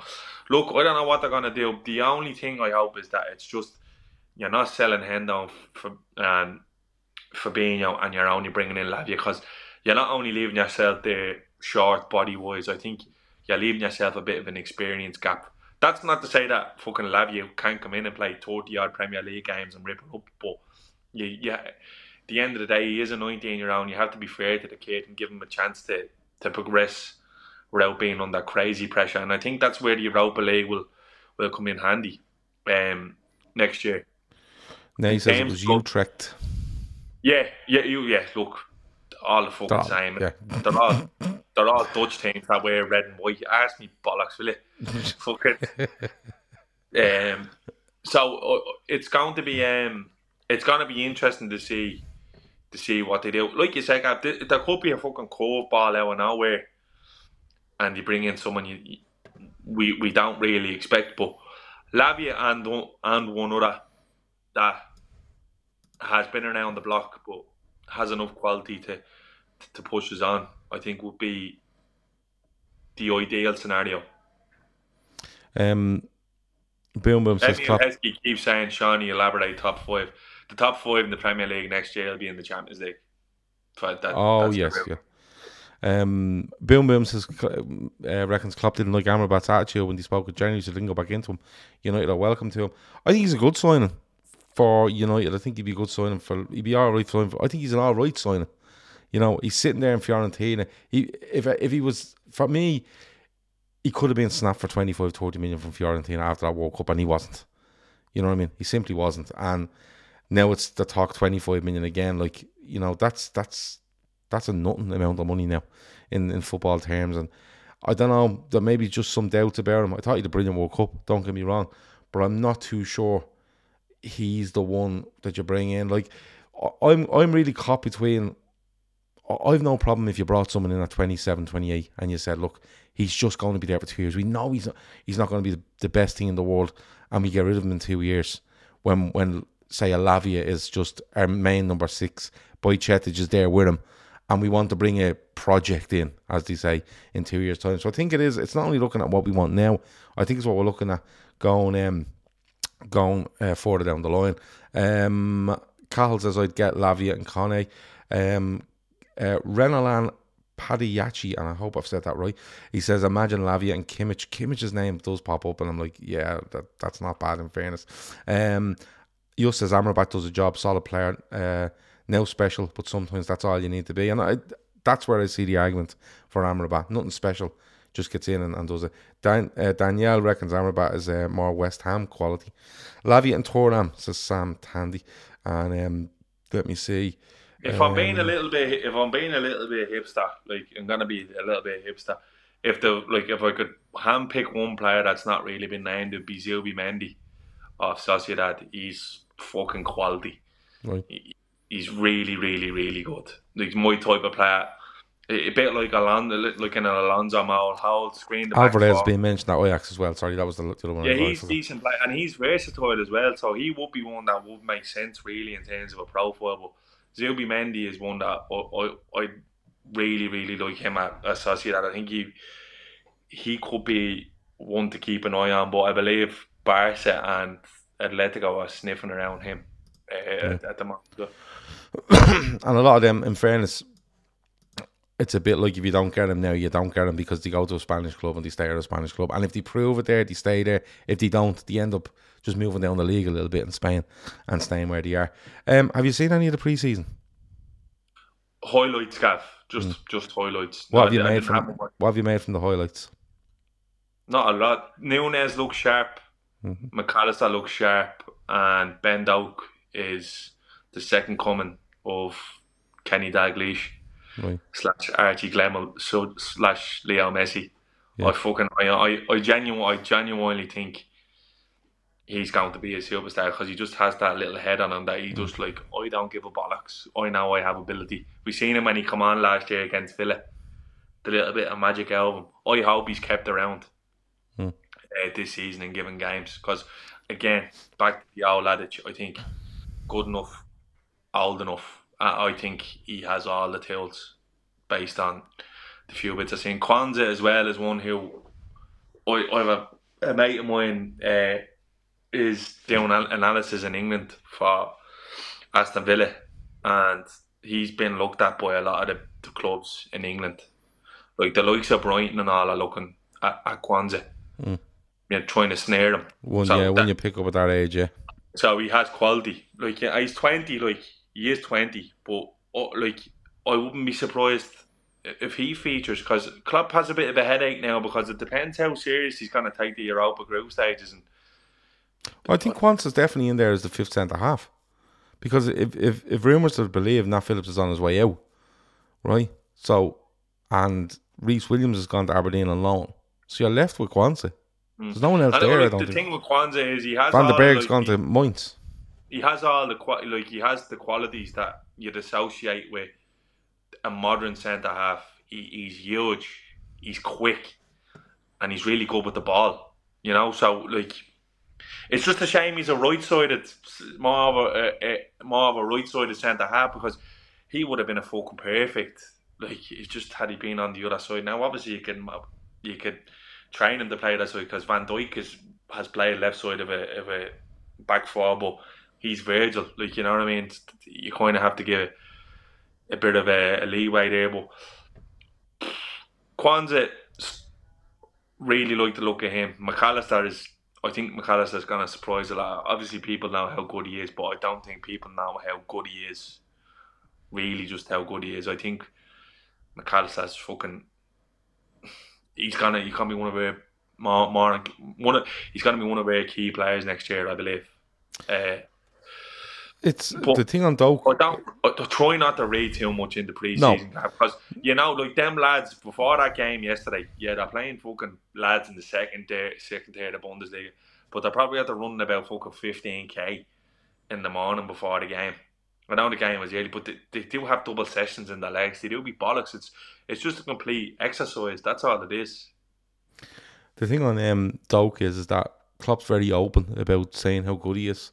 Look, I don't know what they're gonna do. The only thing I hope is that it's just you're not selling Hendo for um, Fabinho and you're only bringing in Lavia because you're not only leaving yourself there short body wise. I think you're leaving yourself a bit of an experience gap. That's not to say that fucking Lavia can't come in and play 30 odd Premier League games and rip it up, but you, yeah, at the end of the day, he is a 19 year old. You have to be fair to the kid and give him a chance to, to progress without being under crazy pressure. And I think that's where the Europa League will, will come in handy um, next year. No, he says it was go- Utrecht. Yeah, yeah, you, yeah. Look, all the fucking all- same. yeah. They're all they're all Dutch teams that wear red and white. Ask me bollocks, will you? fucking. Um, so uh, it's going to be um, it's going to be interesting to see to see what they do. Like you said, Gav, there, could be a fucking curveball out of nowhere, and you bring in someone you, you- we we don't really expect. But Lavia and one- and one other that has been around the block, but has enough quality to to push us on. I think would be the ideal scenario. Um, Boom Boom says Klopp. Keeps saying, Seany, elaborate top five. The top five in the Premier League next year will be in the Champions League. That- Oh yes, yeah. Um, Boom Boom says uh, reckons Klopp didn't like Amrabat's attitude when he spoke with Jenny, so didn't go back into him. United are welcome to him. I think he's a good signing for United. I think he'd be a good signing for. He'd be all right signing. For, I think he's an all right signing. You know, he's sitting there in Fiorentina. He if if he was for me, he could have been snapped for 25, 30 million from Fiorentina after that World Cup, and he wasn't. You know what I mean? He simply wasn't. And now it's the talk 25 million again. Like, you know, that's that's that's a nothing amount of money now in, in football terms. And I don't know, there may be just some doubts about him. I thought he'd a brilliant World Cup, don't get me wrong. But I'm not too sure he's the one that you bring in. Like I'm I'm really caught between I've no problem if you brought someone in at 27, 28 and you said, look, he's just going to be there for two years. We know he's not, he's not going to be the, the best thing in the world and we get rid of him in two years when, when say, Lavia is just our main number six, Bajcetic is there with him and we want to bring a project in, as they say, in two years' time. So I think it is, it's not only looking at what we want now, I think it's what we're looking at going um, going uh, further down the line. Um, Cahill says I'd get Lavia and Kone. Um, uh, Renalan Padiachi, and I hope I've said that right. He says, "Imagine Lavia and Kimmich." Kimmich's name does pop up, and I'm like, "Yeah, that, that's not bad." In fairness, um, Just says Amrabat does a job, solid player, uh, no special, but sometimes that's all you need to be, and I, that's where I see the argument for Amrabat. Nothing special, just gets in and, and does it. Dan, uh, Danielle reckons Amrabat is uh, more West Ham quality. Lavia and Thuram says Sam Tandy, and um, let me see. If I'm being a Um, little bit, if I'm being a little bit hipster, like I'm gonna be a little bit hipster. If the like, if I could handpick one player that's not really been named, it'd be Zubimendi of Sociedad. He's fucking quality. Right. He- He's really, really, really good. He's my type of player. A bit like Alonso, like an Alonso Maul, hold screen. the Alvarez being mentioned at Ajax as well. Sorry, that was the, the other one. Yeah, he's decent player, and he's versatile as well. So he would be one that would make sense really in terms of a profile. But Zubimendi is one that I, I, I really, really like him at, at Sociedad. I think he he could be one to keep an eye on. But I believe Barca and Atletico are sniffing around him uh, at, at the moment. And a lot of them, in fairness, it's a bit like if you don't get them now, you don't get them because they go to a Spanish club and they stay at a Spanish club. And if they prove it there, they stay there. If they don't, they end up just moving down the league a little bit in Spain and staying where they are. Um, have you seen any of the preseason? highlights, Gav. Just just highlights. What No, have you I made from have. What have you made from the highlights? Not a lot. Núñez looks sharp. Mm-hmm. Mac Allister looks sharp, and Ben Doak is the second coming of Kenny Dalglish Right. slash Archie Gemmill so slash Leo Messi. Yeah. I fucking I I, I genuinely I genuinely think he's going to be a superstar because he just has that little head on him that he Mm. just like I don't give a bollocks. I know I have ability. We seen him when he come on last year against Villa. The little bit of magic out of him. I hope he's kept around. Uh, this season in given games because again, back to the old adage. I think good enough, old enough. I think he has all the tools based on the few bits I've seen. Quansah as well is one who I, I have a, a mate of mine uh, is doing an- analysis in England for Aston Villa, and he's been looked at by a lot of the, the clubs in England. Like the likes of Brighton and all are looking at, at Quansah. Mm. You know, trying to snare him. One, So yeah, when you pick up at that age, yeah. so he has quality. Like yeah, he's twenty. Like he is twenty, but uh, like I wouldn't be surprised if he features because Klopp has a bit of a headache now because it depends how serious he's going to take the Europa group stages and I think Quant's definitely in there as the fifth centre half. Because if if, if rumours are believed, Nat Phillips is on his way out, right? So, and Rhys Williams has gone to Aberdeen on loan. So you're left with Quansah. Mm. There's no one else I there, I like, don't the think. thing with Quansah is he has Van der all, Berg's like, gone to Mainz. he has all the like he has the qualities that you'd associate with a modern centre half. He, he's huge, he's quick, and he's really good with the ball. You know, so like it's just a shame he's a right-sided, more of a, a, a more of a right-sided centre half because he would have been a fucking perfect. Like it's just had he been on the other side. Now, obviously, you can you could train him to play that side because Van Dijk is, has played left side of a of a back four, but he's Virgil. Like you know what I mean. You kind of have to give a bit of a, a leeway there, but Quansah really like to look at him. Mac Allister is. I think Mac Allister's going to surprise a lot. Obviously, people know how good he is, but I don't think people know how good he is. Really, just how good he is. I think Mac Allister's fucking. He's gonna. He's gonna be one of our more more one of. He's gonna be one of our key players next year, I believe. Uh, It's But- the thing on Doak. I don't. I, try not to read too much into preseason because you know, like them lads before that game yesterday. Yeah, they're playing fucking lads in the second tier, second tier of the Bundesliga, but they're probably had to run about fucking fifteen k in the morning before the game. I know the game was early, but they, they do have double sessions in their legs. They do be bollocks. It's it's just a complete exercise. That's all it is. The thing on um, Doak is, is that Klopp's very open about saying how good he is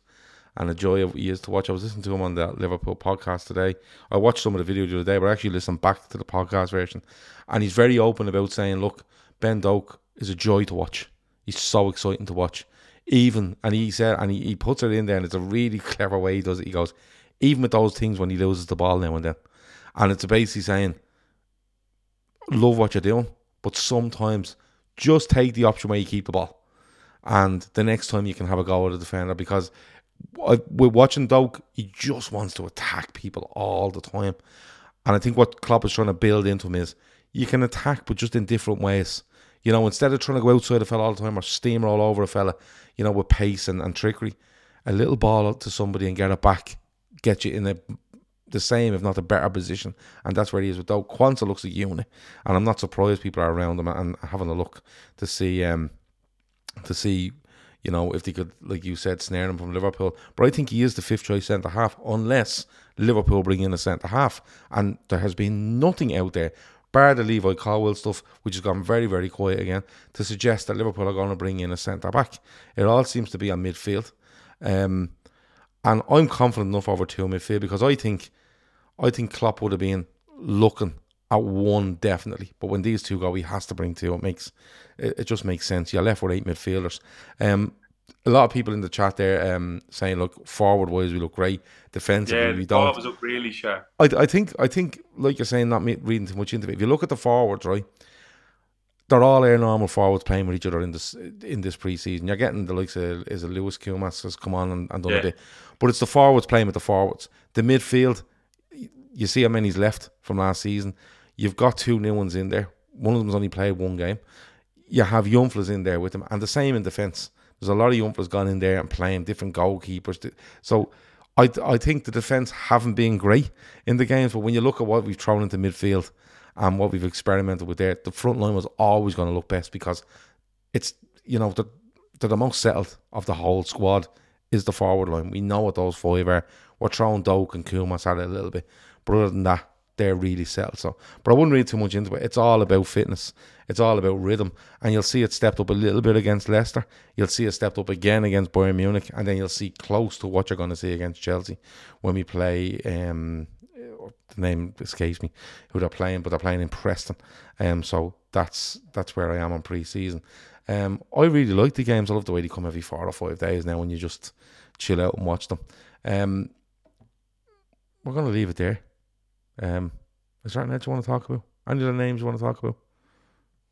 and the joy of he is to watch. I was listening to him on the Liverpool podcast today. I watched some of the video the other day, but I actually listened back to the podcast version. And he's very open about saying, look, Ben Doak is a joy to watch. He's so exciting to watch. Even, and he said, and he, he puts it in there, and it's a really clever way he does it. He goes, even with those things when he loses the ball now and then. And it's basically saying, love what you're doing, but sometimes just take the option where you keep the ball. And the next time you can have a go at the defender because we're watching Doak, he just wants to attack people all the time. And I think what Klopp is trying to build into him is you can attack, but just in different ways. You know, instead of trying to go outside a fella all the time or steamroll over a fella, you know, with pace and, and trickery, a little ball out to somebody and get it back, get you in a, the same, if not a better position. And that's where he is with Doak. Quansah looks a unit. And I'm not surprised people are around him and having a look to see um, to see, you know, if they could, like you said, snare him from Liverpool. But I think he is the fifth choice centre half, unless Liverpool bring in a centre half. And there has been nothing out there, bar the Levi Colwell stuff, which has gone very, very quiet again, to suggest that Liverpool are going to bring in a centre back. It all seems to be on midfield. Um, and I'm confident enough over two midfield because I think, I think Klopp would have been looking at one definitely. But when these two go, he has to bring two. It makes it, it just makes sense. You're left with eight midfielders. Um, a lot of people in the chat there um, saying, "Look, forward wise, we look great. Defensively, Yeah, we don't." was up really sharp. I, I think I think like you're saying, not me reading too much into it. If you look at the forwards, right, they're all air normal forwards playing with each other in this in this preseason. You're getting the likes of is it Lewis Koumas has come on and, and done Yeah. a bit, but it's the forwards playing with the forwards. The midfield, you see how many's left from last season. You've got two new ones in there. One of them's only played one game. You have young fellas in there with them, and the same in defence. There's a lot of young fellas gone in there and playing different goalkeepers. So I I think the defence haven't been great in the games, but when you look at what we've thrown into midfield and what we've experimented with there, the front line was always going to look best because it's you know the the most settled of the whole squad is the forward line. We know what those five are. We're throwing Doak and Koumas at it a little bit. But other than that, they're really settled. So, but I wouldn't read too much into it. It's all about fitness. It's all about rhythm, and you'll see it stepped up a little bit against Leicester. You'll see it stepped up again against Bayern Munich, and then you'll see close to what you're going to see against Chelsea when we play. Um, the name escapes me who they're playing, but they're playing in Preston. Um, so that's that's where I am on pre-season. Um, I really like the games. I love the way they come every four or five days now when you just chill out and watch them. Um, we're to leave it there. Um, is there anything else you want to talk about? Any other names you want to talk about?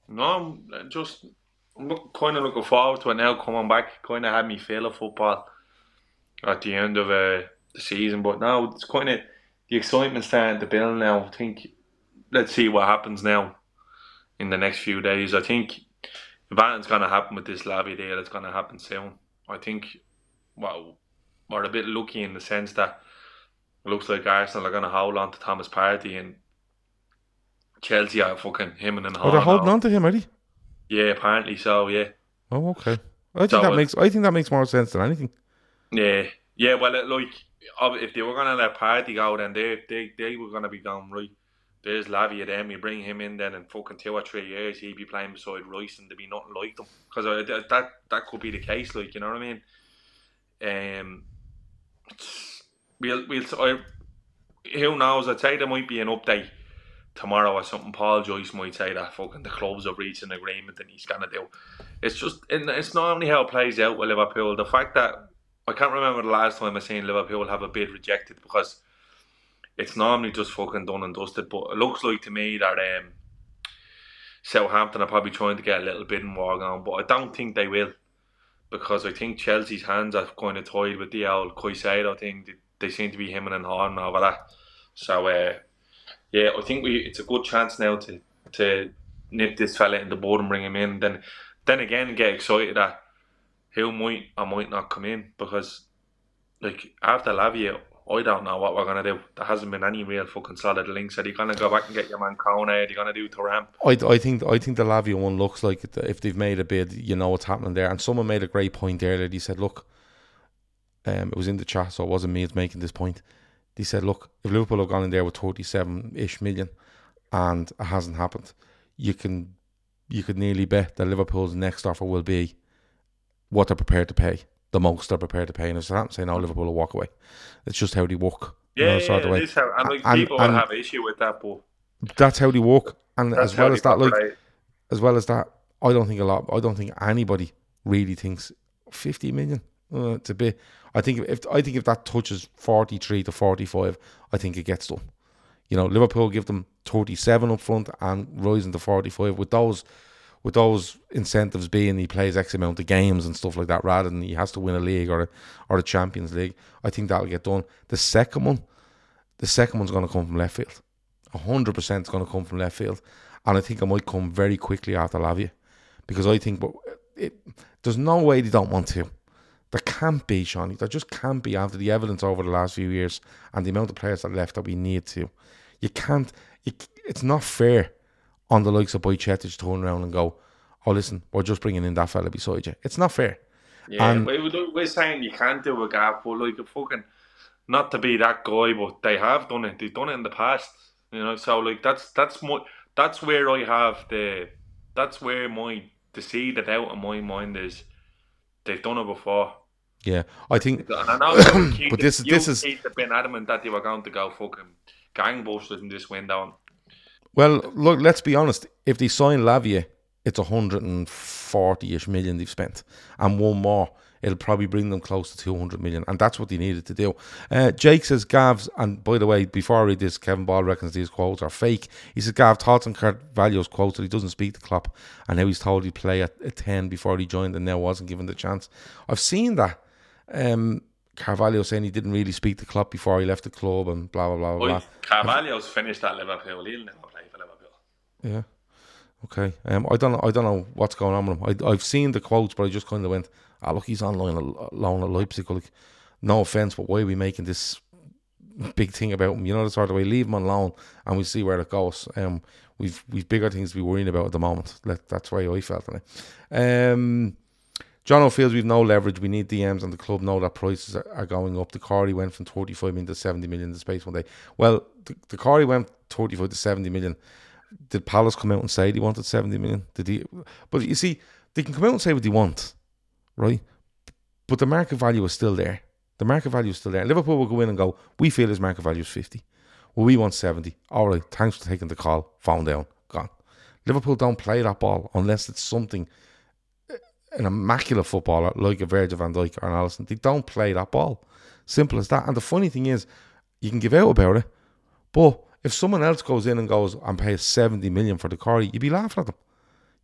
No, I'm just I'm look, kind of looking forward to it now coming back. Kind of had me feel of football at the end of uh, the season, but now it's kind of the excitement starting to build now. I think let's see what happens now in the next few days. I think if anything's going to happen with this Lavia deal, it's going to happen soon. I think well, we're a bit lucky in the sense that it looks like Arsenal are going to hold on to Thomas Partey and Chelsea are fucking him and Oh, they're holding on to him, are they? Yeah, apparently so. Yeah. Oh, okay. I think So that it- makes I think that makes more sense than anything. Yeah, yeah. Well, like if they were gonna let Partey go, then they they they were gonna be going right. There's Lavia. Then you bring him in, then in fucking two or three years, he'd be playing beside Rice, and there'd be nothing like them. Because that that could be the case. Like you know what I mean? Um, we'll we'll. I, who knows? I'd say there might be an update tomorrow or something. Paul Joyce might say that fucking the clubs have reached an agreement and he's gonna do. It's just it- it's not only how it plays out with Liverpool. The fact that I can't remember the last time I seen Liverpool have a bid rejected because it's normally just fucking done and dusted. But it looks like to me that um, Southampton are probably trying to get a little bidding war going, but I don't think they will because I think Chelsea's hands are kind of tied with the old Caicedo thing. They, they seem to be hemming and hawing over that. So uh, yeah, I think we it's a good chance now to to nip this fella in the bud and bring him in. Then then again, get excited that who might or might not come in because like after Lavia, I don't know what we're gonna do. There hasn't been any real fucking solid links. Are they gonna go back and get your man Kone? Are you gonna do Thuram? I, I think I think the Lavia one looks like if they've made a bid, you know what's happening there. And someone made a great point earlier. He said, "Look, um, it was in the chat, so it wasn't me making this point." He said, "Look, if Liverpool have gone in there with thirty-seven ish million, and it hasn't happened, you can you could nearly bet that Liverpool's next offer will be what they're prepared to pay, the most they're prepared to pay. And if Southampton say no, Liverpool will walk away. It's just how they you Yeah, know, yeah, it way. is how, and like And- people and- will have issue with that, but that's how they walk. And as well as that, like as well as that, I don't think a lot. I don't think anybody really thinks fifty million. Uh, it's a bit. I think if I think if that touches forty three to forty five, I think it gets done. You know, Liverpool give them thirty seven up front and rising to forty five with those. With those incentives being he plays X amount of games and stuff like that, rather than he has to win a league or a, or the Champions League, I think that'll get done. The second one, the second one's going to come from left field. hundred percent is going to come from left field, and I think it might come very quickly after Lavia, because I think, but it, there's no way they don't want to. There can't be, Seany. There just can't be after the evidence over the last few years and the amount of players that left that we need to. You can't. You, it's not fair on the likes of Bajcetic to turn around and go, "Oh, listen, we're just bringing in that fella beside you." It's not fair. Yeah, And- we, we- we're saying you can't do a gap, but like a fucking not to be that guy, but they have done it. They've done it in the past, you know. So like that's that's my that's where I have the that's where my the seed that out in my mind is they've done it before. Yeah, I think. And I know, but this you, this is have been adamant that they were going to go fucking gangbusters in this window. Well, look, let's be honest. If they sign Lavia, it's 140-ish million they've spent. And one more, it'll probably bring them close to 200 million. And that's what they needed to do. Uh, Jake says, Gav's, and by the way, before I read this, Kevin Ball reckons these quotes are fake. He says, Gav, thoughts on Carvalho's quotes that he doesn't speak to Klopp and how he's told he'd play at, at 10 before he joined and now wasn't given the chance. I've seen that. Um, Carvalho saying he didn't really speak to Klopp before he left the club and blah, blah, blah, blah. Carvalho's finished at Liverpool. He'll never. Yeah. Okay. Um, I don't know. I don't know what's going on with him. I, I've seen the quotes, but I just kind of went, "Ah, look, he's on loan, loan at Leipzig." Like, no offense, but why are we making this big thing about him? You know, the sort of way. Leave him on loan, and we see where it goes. Um, we've we've bigger things to be worrying about at the moment. That's why I felt on it. Um, John O'Fields, we've no leverage. We need DMs, and the club know that prices are, going up. Doucouré went from 35 million to 70 million in the space one day. Well, the, the Corey went 35 to 70 million. Did Palace come out and say they wanted 70 million? Did he? But you see, they can come out and say what they want, right? But the market value is still there. The market value is still there. Liverpool will go in and go, we feel his market value is 50. Well, we want 70. All right, thanks for taking the call. Phone down, gone. Liverpool don't play that ball unless it's something uh, an immaculate footballer like a Virgil van Dijk or an Alisson. They don't play that ball. Simple as that. And the funny thing is, you can give out about it, but if someone else goes in and goes and pays 70 million for the car, you'd be laughing at them.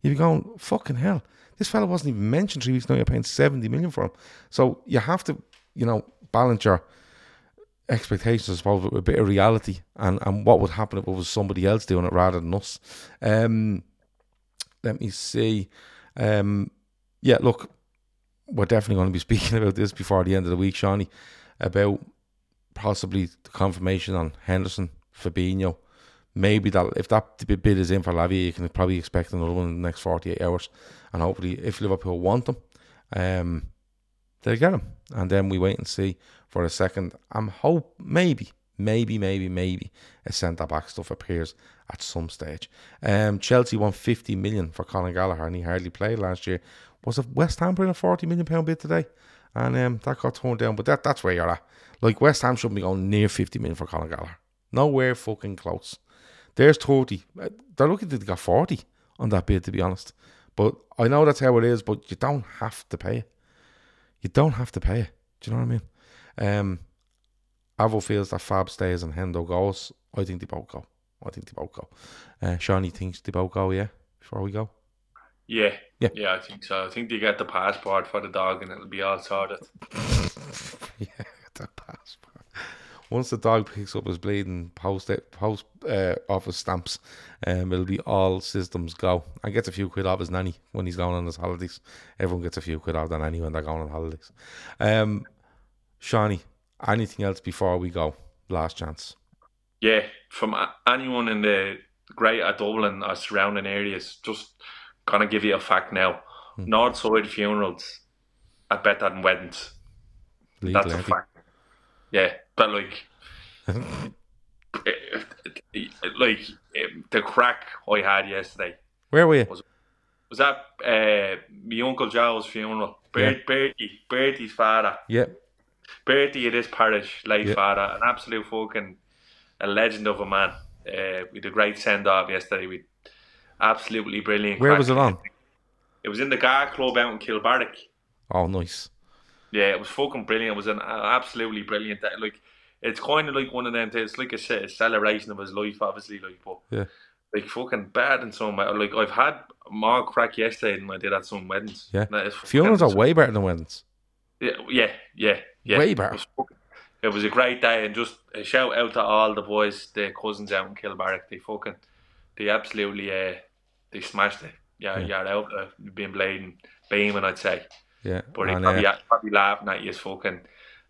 You'd be going, fucking hell. This fella wasn't even mentioned three weeks ago. You're paying 70 million for him. So you have to, you know, balance your expectations, I suppose, with a bit of reality and, and what would happen if it was somebody else doing it rather than us. Um, let me see. Um, yeah, look, we're definitely going to be speaking about this before the end of the week, Seany, about possibly the confirmation on Henderson, Fabinho. Maybe that if that bid is in for Lavia, you can probably expect another one in the next 48 hours. And hopefully, if Liverpool want them, um, they'll get them. And then we wait and see for a second. I'm hope maybe, maybe, maybe, maybe a centre back stuff appears at some stage. Um, Chelsea won 50 million for Conor Gallagher, and he hardly played last year. Was it West Ham putting a 40 million pound bid today? And um, that got torn down. But that that's where you're at. Like West Ham shouldn't be going near 50 million for Conor Gallagher. Nowhere fucking close. There's 30. Uh, they're looking to get 40 on that bid, to be honest. But I know that's how it is, but you don't have to pay it. You don't have to pay it. Do you know what I mean? Um, Avo feels that Fab stays and Hendo goes. I think they both go. I think they both go. Uh, Seany thinks they both go, yeah, before we go. Yeah, yeah, yeah. I think so. I think they get the passport for the dog, and it'll be all sorted. yeah. Once the dog picks up his bleeding post post uh, office stamps, um, it'll be all systems go. And gets a few quid off his nanny when he's going on his holidays. Everyone gets a few quid off their nanny when they're going on holidays. Um, Seany, anything else before we go? Last chance. Yeah, from anyone in the Greater Dublin or surrounding areas, just gonna give you a fact now. Hmm. North side funerals are better than weddings. Legal, That's a fact. Yeah, but like, like the crack I had yesterday. Where were you? Was, was that uh, my uncle Joe's funeral? Bert, yeah. Bertie, Bertie's father. Yeah. Bertie, it is parish, late yeah. father, an absolute fucking a legend of a man. Uh, we did a great send off yesterday. We absolutely brilliant. Where was it on? It was in the GAA Club out in Kilbarrack. Oh, nice. Yeah, it was fucking brilliant. It was an absolutely brilliant. day. Like, it's kind of like one of them. It's like a, a celebration of his life, obviously. Like, but yeah, like fucking bad in some way. Like, I've had more crack yesterday than I did at some weddings. Yeah, funerals are way better than weddings. Yeah, yeah, yeah, yeah. Way better. It was, fucking, it was a great day, and just a shout out to all the boys, the cousins out in Kilbarrack. They fucking, they absolutely, uh, they smashed it. Yeah, yeah, yeah out uh, being blading, beaming, I'd say. Yeah, but he probably, uh, probably laughing at you, fucking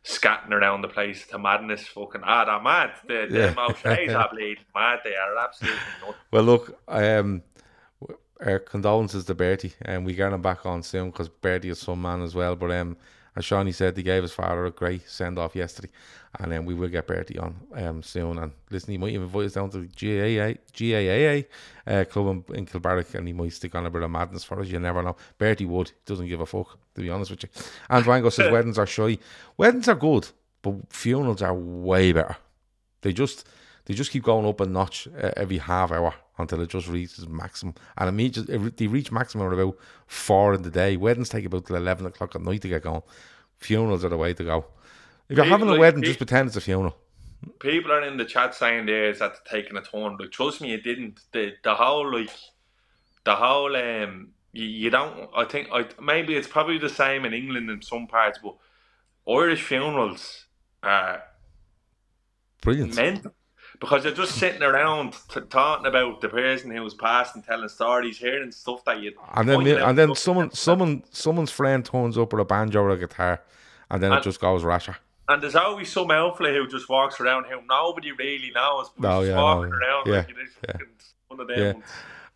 scatting around the place to madness. Fucking ah, they're mad. The, the yeah. Mouths are bleeding mad. They are absolutely nuts. Well, look, um, our condolences to Bertie, and we get him back on soon because Bertie is some man as well. But um, as Seany said, he gave his father a great send off yesterday, and then um, we will get Bertie on um, soon. And listen, he might even invite us down to the GAA, GAA uh, club in, in Kilbarrack, and he might stick on a bit of madness for us. You never know. Bertie would, doesn't give a fuck, to be honest with you. And Dwango says weddings are shy. Weddings are good, but funerals are way better. They just they just keep going up a notch every half hour until it just reaches maximum. And immediately they reach maximum at about four in the day. Weddings take about till eleven o'clock at night to get going. Funerals are the way to go. If you're people, having a wedding, just pretend it's a funeral. People are in the chat saying there is that taking a turn. Like trust me, it didn't. The the whole like the whole um you, you don't. I think I maybe it's probably the same in England in some parts, but Irish funerals are brilliant. Mental because you're just sitting around t- talking about the person who was past and telling stories, hearing stuff that you and then and then someone someone someone's friend turns up with a banjo or a guitar, and then and, it just goes rasher. And there's always some outfit who just walks around who nobody really knows, but no, yeah, walking no, around yeah, like yeah. one of them. Yeah.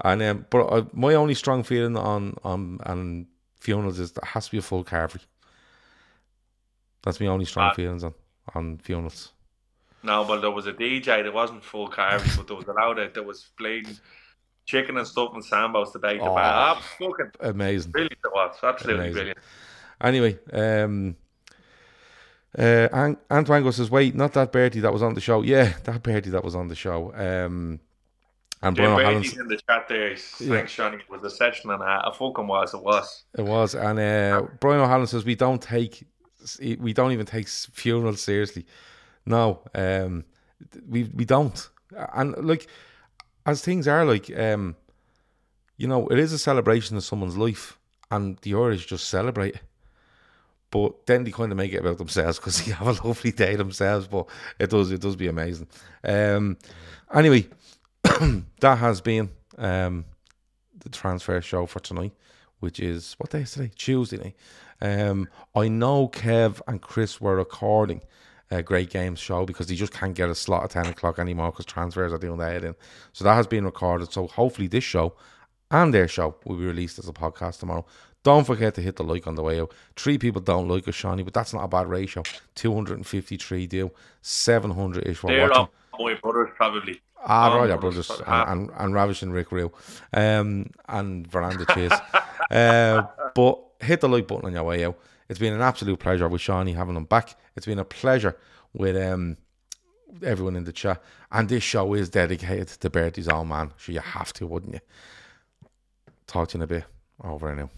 And um, but uh, my only strong feeling on on and funerals is there has to be a full carvery. That's my only strong Ah. feelings on on funerals. No, but there was a DJ. There wasn't full carving, but there was a of there was playing chicken and stuff and sambos to bake the Oh. bar. Ah, fucking Amazing. brilliant! It was absolutely Amazing. brilliant. Anyway, um, uh, An- Antoine says, "Wait, not that Bertie that was on the show. Yeah, that Bertie that was on the show. Um, and Jim Bruno Hallin's, in the chat there. Thanks, Johnny. It was a session and a. Fucking was. It was. it was, and uh, Brian O'Halloran says we don't take, we don't even take funerals seriously. No, um, we we don't, and like as things are, like um, you know, it is a celebration of someone's life, and the Irish just celebrate. But then they kind of make it about themselves because they have a lovely day themselves. But it does, it does be amazing. Um, anyway, that has been um the transfer show for tonight, which is what day is today? Tuesday night. Um, I know Kev and Chris were recording a great games show because they just can't get a slot at ten o'clock anymore because transfers are doing their head in. So that has been recorded. So hopefully this show and their show will be released as a podcast tomorrow. Don't forget to hit the like on the way out. Three people don't like us, Seany, but that's not a bad ratio. 253 deal, 700 ish They're watching. my brothers, probably. Ah, right, our brothers brothers, and, and, and ravishing Rick Rue, um, and Veranda Chase. uh, but hit the like button on your way out. It's been an absolute pleasure with Seany having him back. It's been a pleasure with um everyone in the chat. And this show is dedicated to Bertie's old man. So you have to, wouldn't you? Talk to you in a bit. Over and out.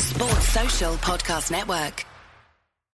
Sports Social Podcast Network.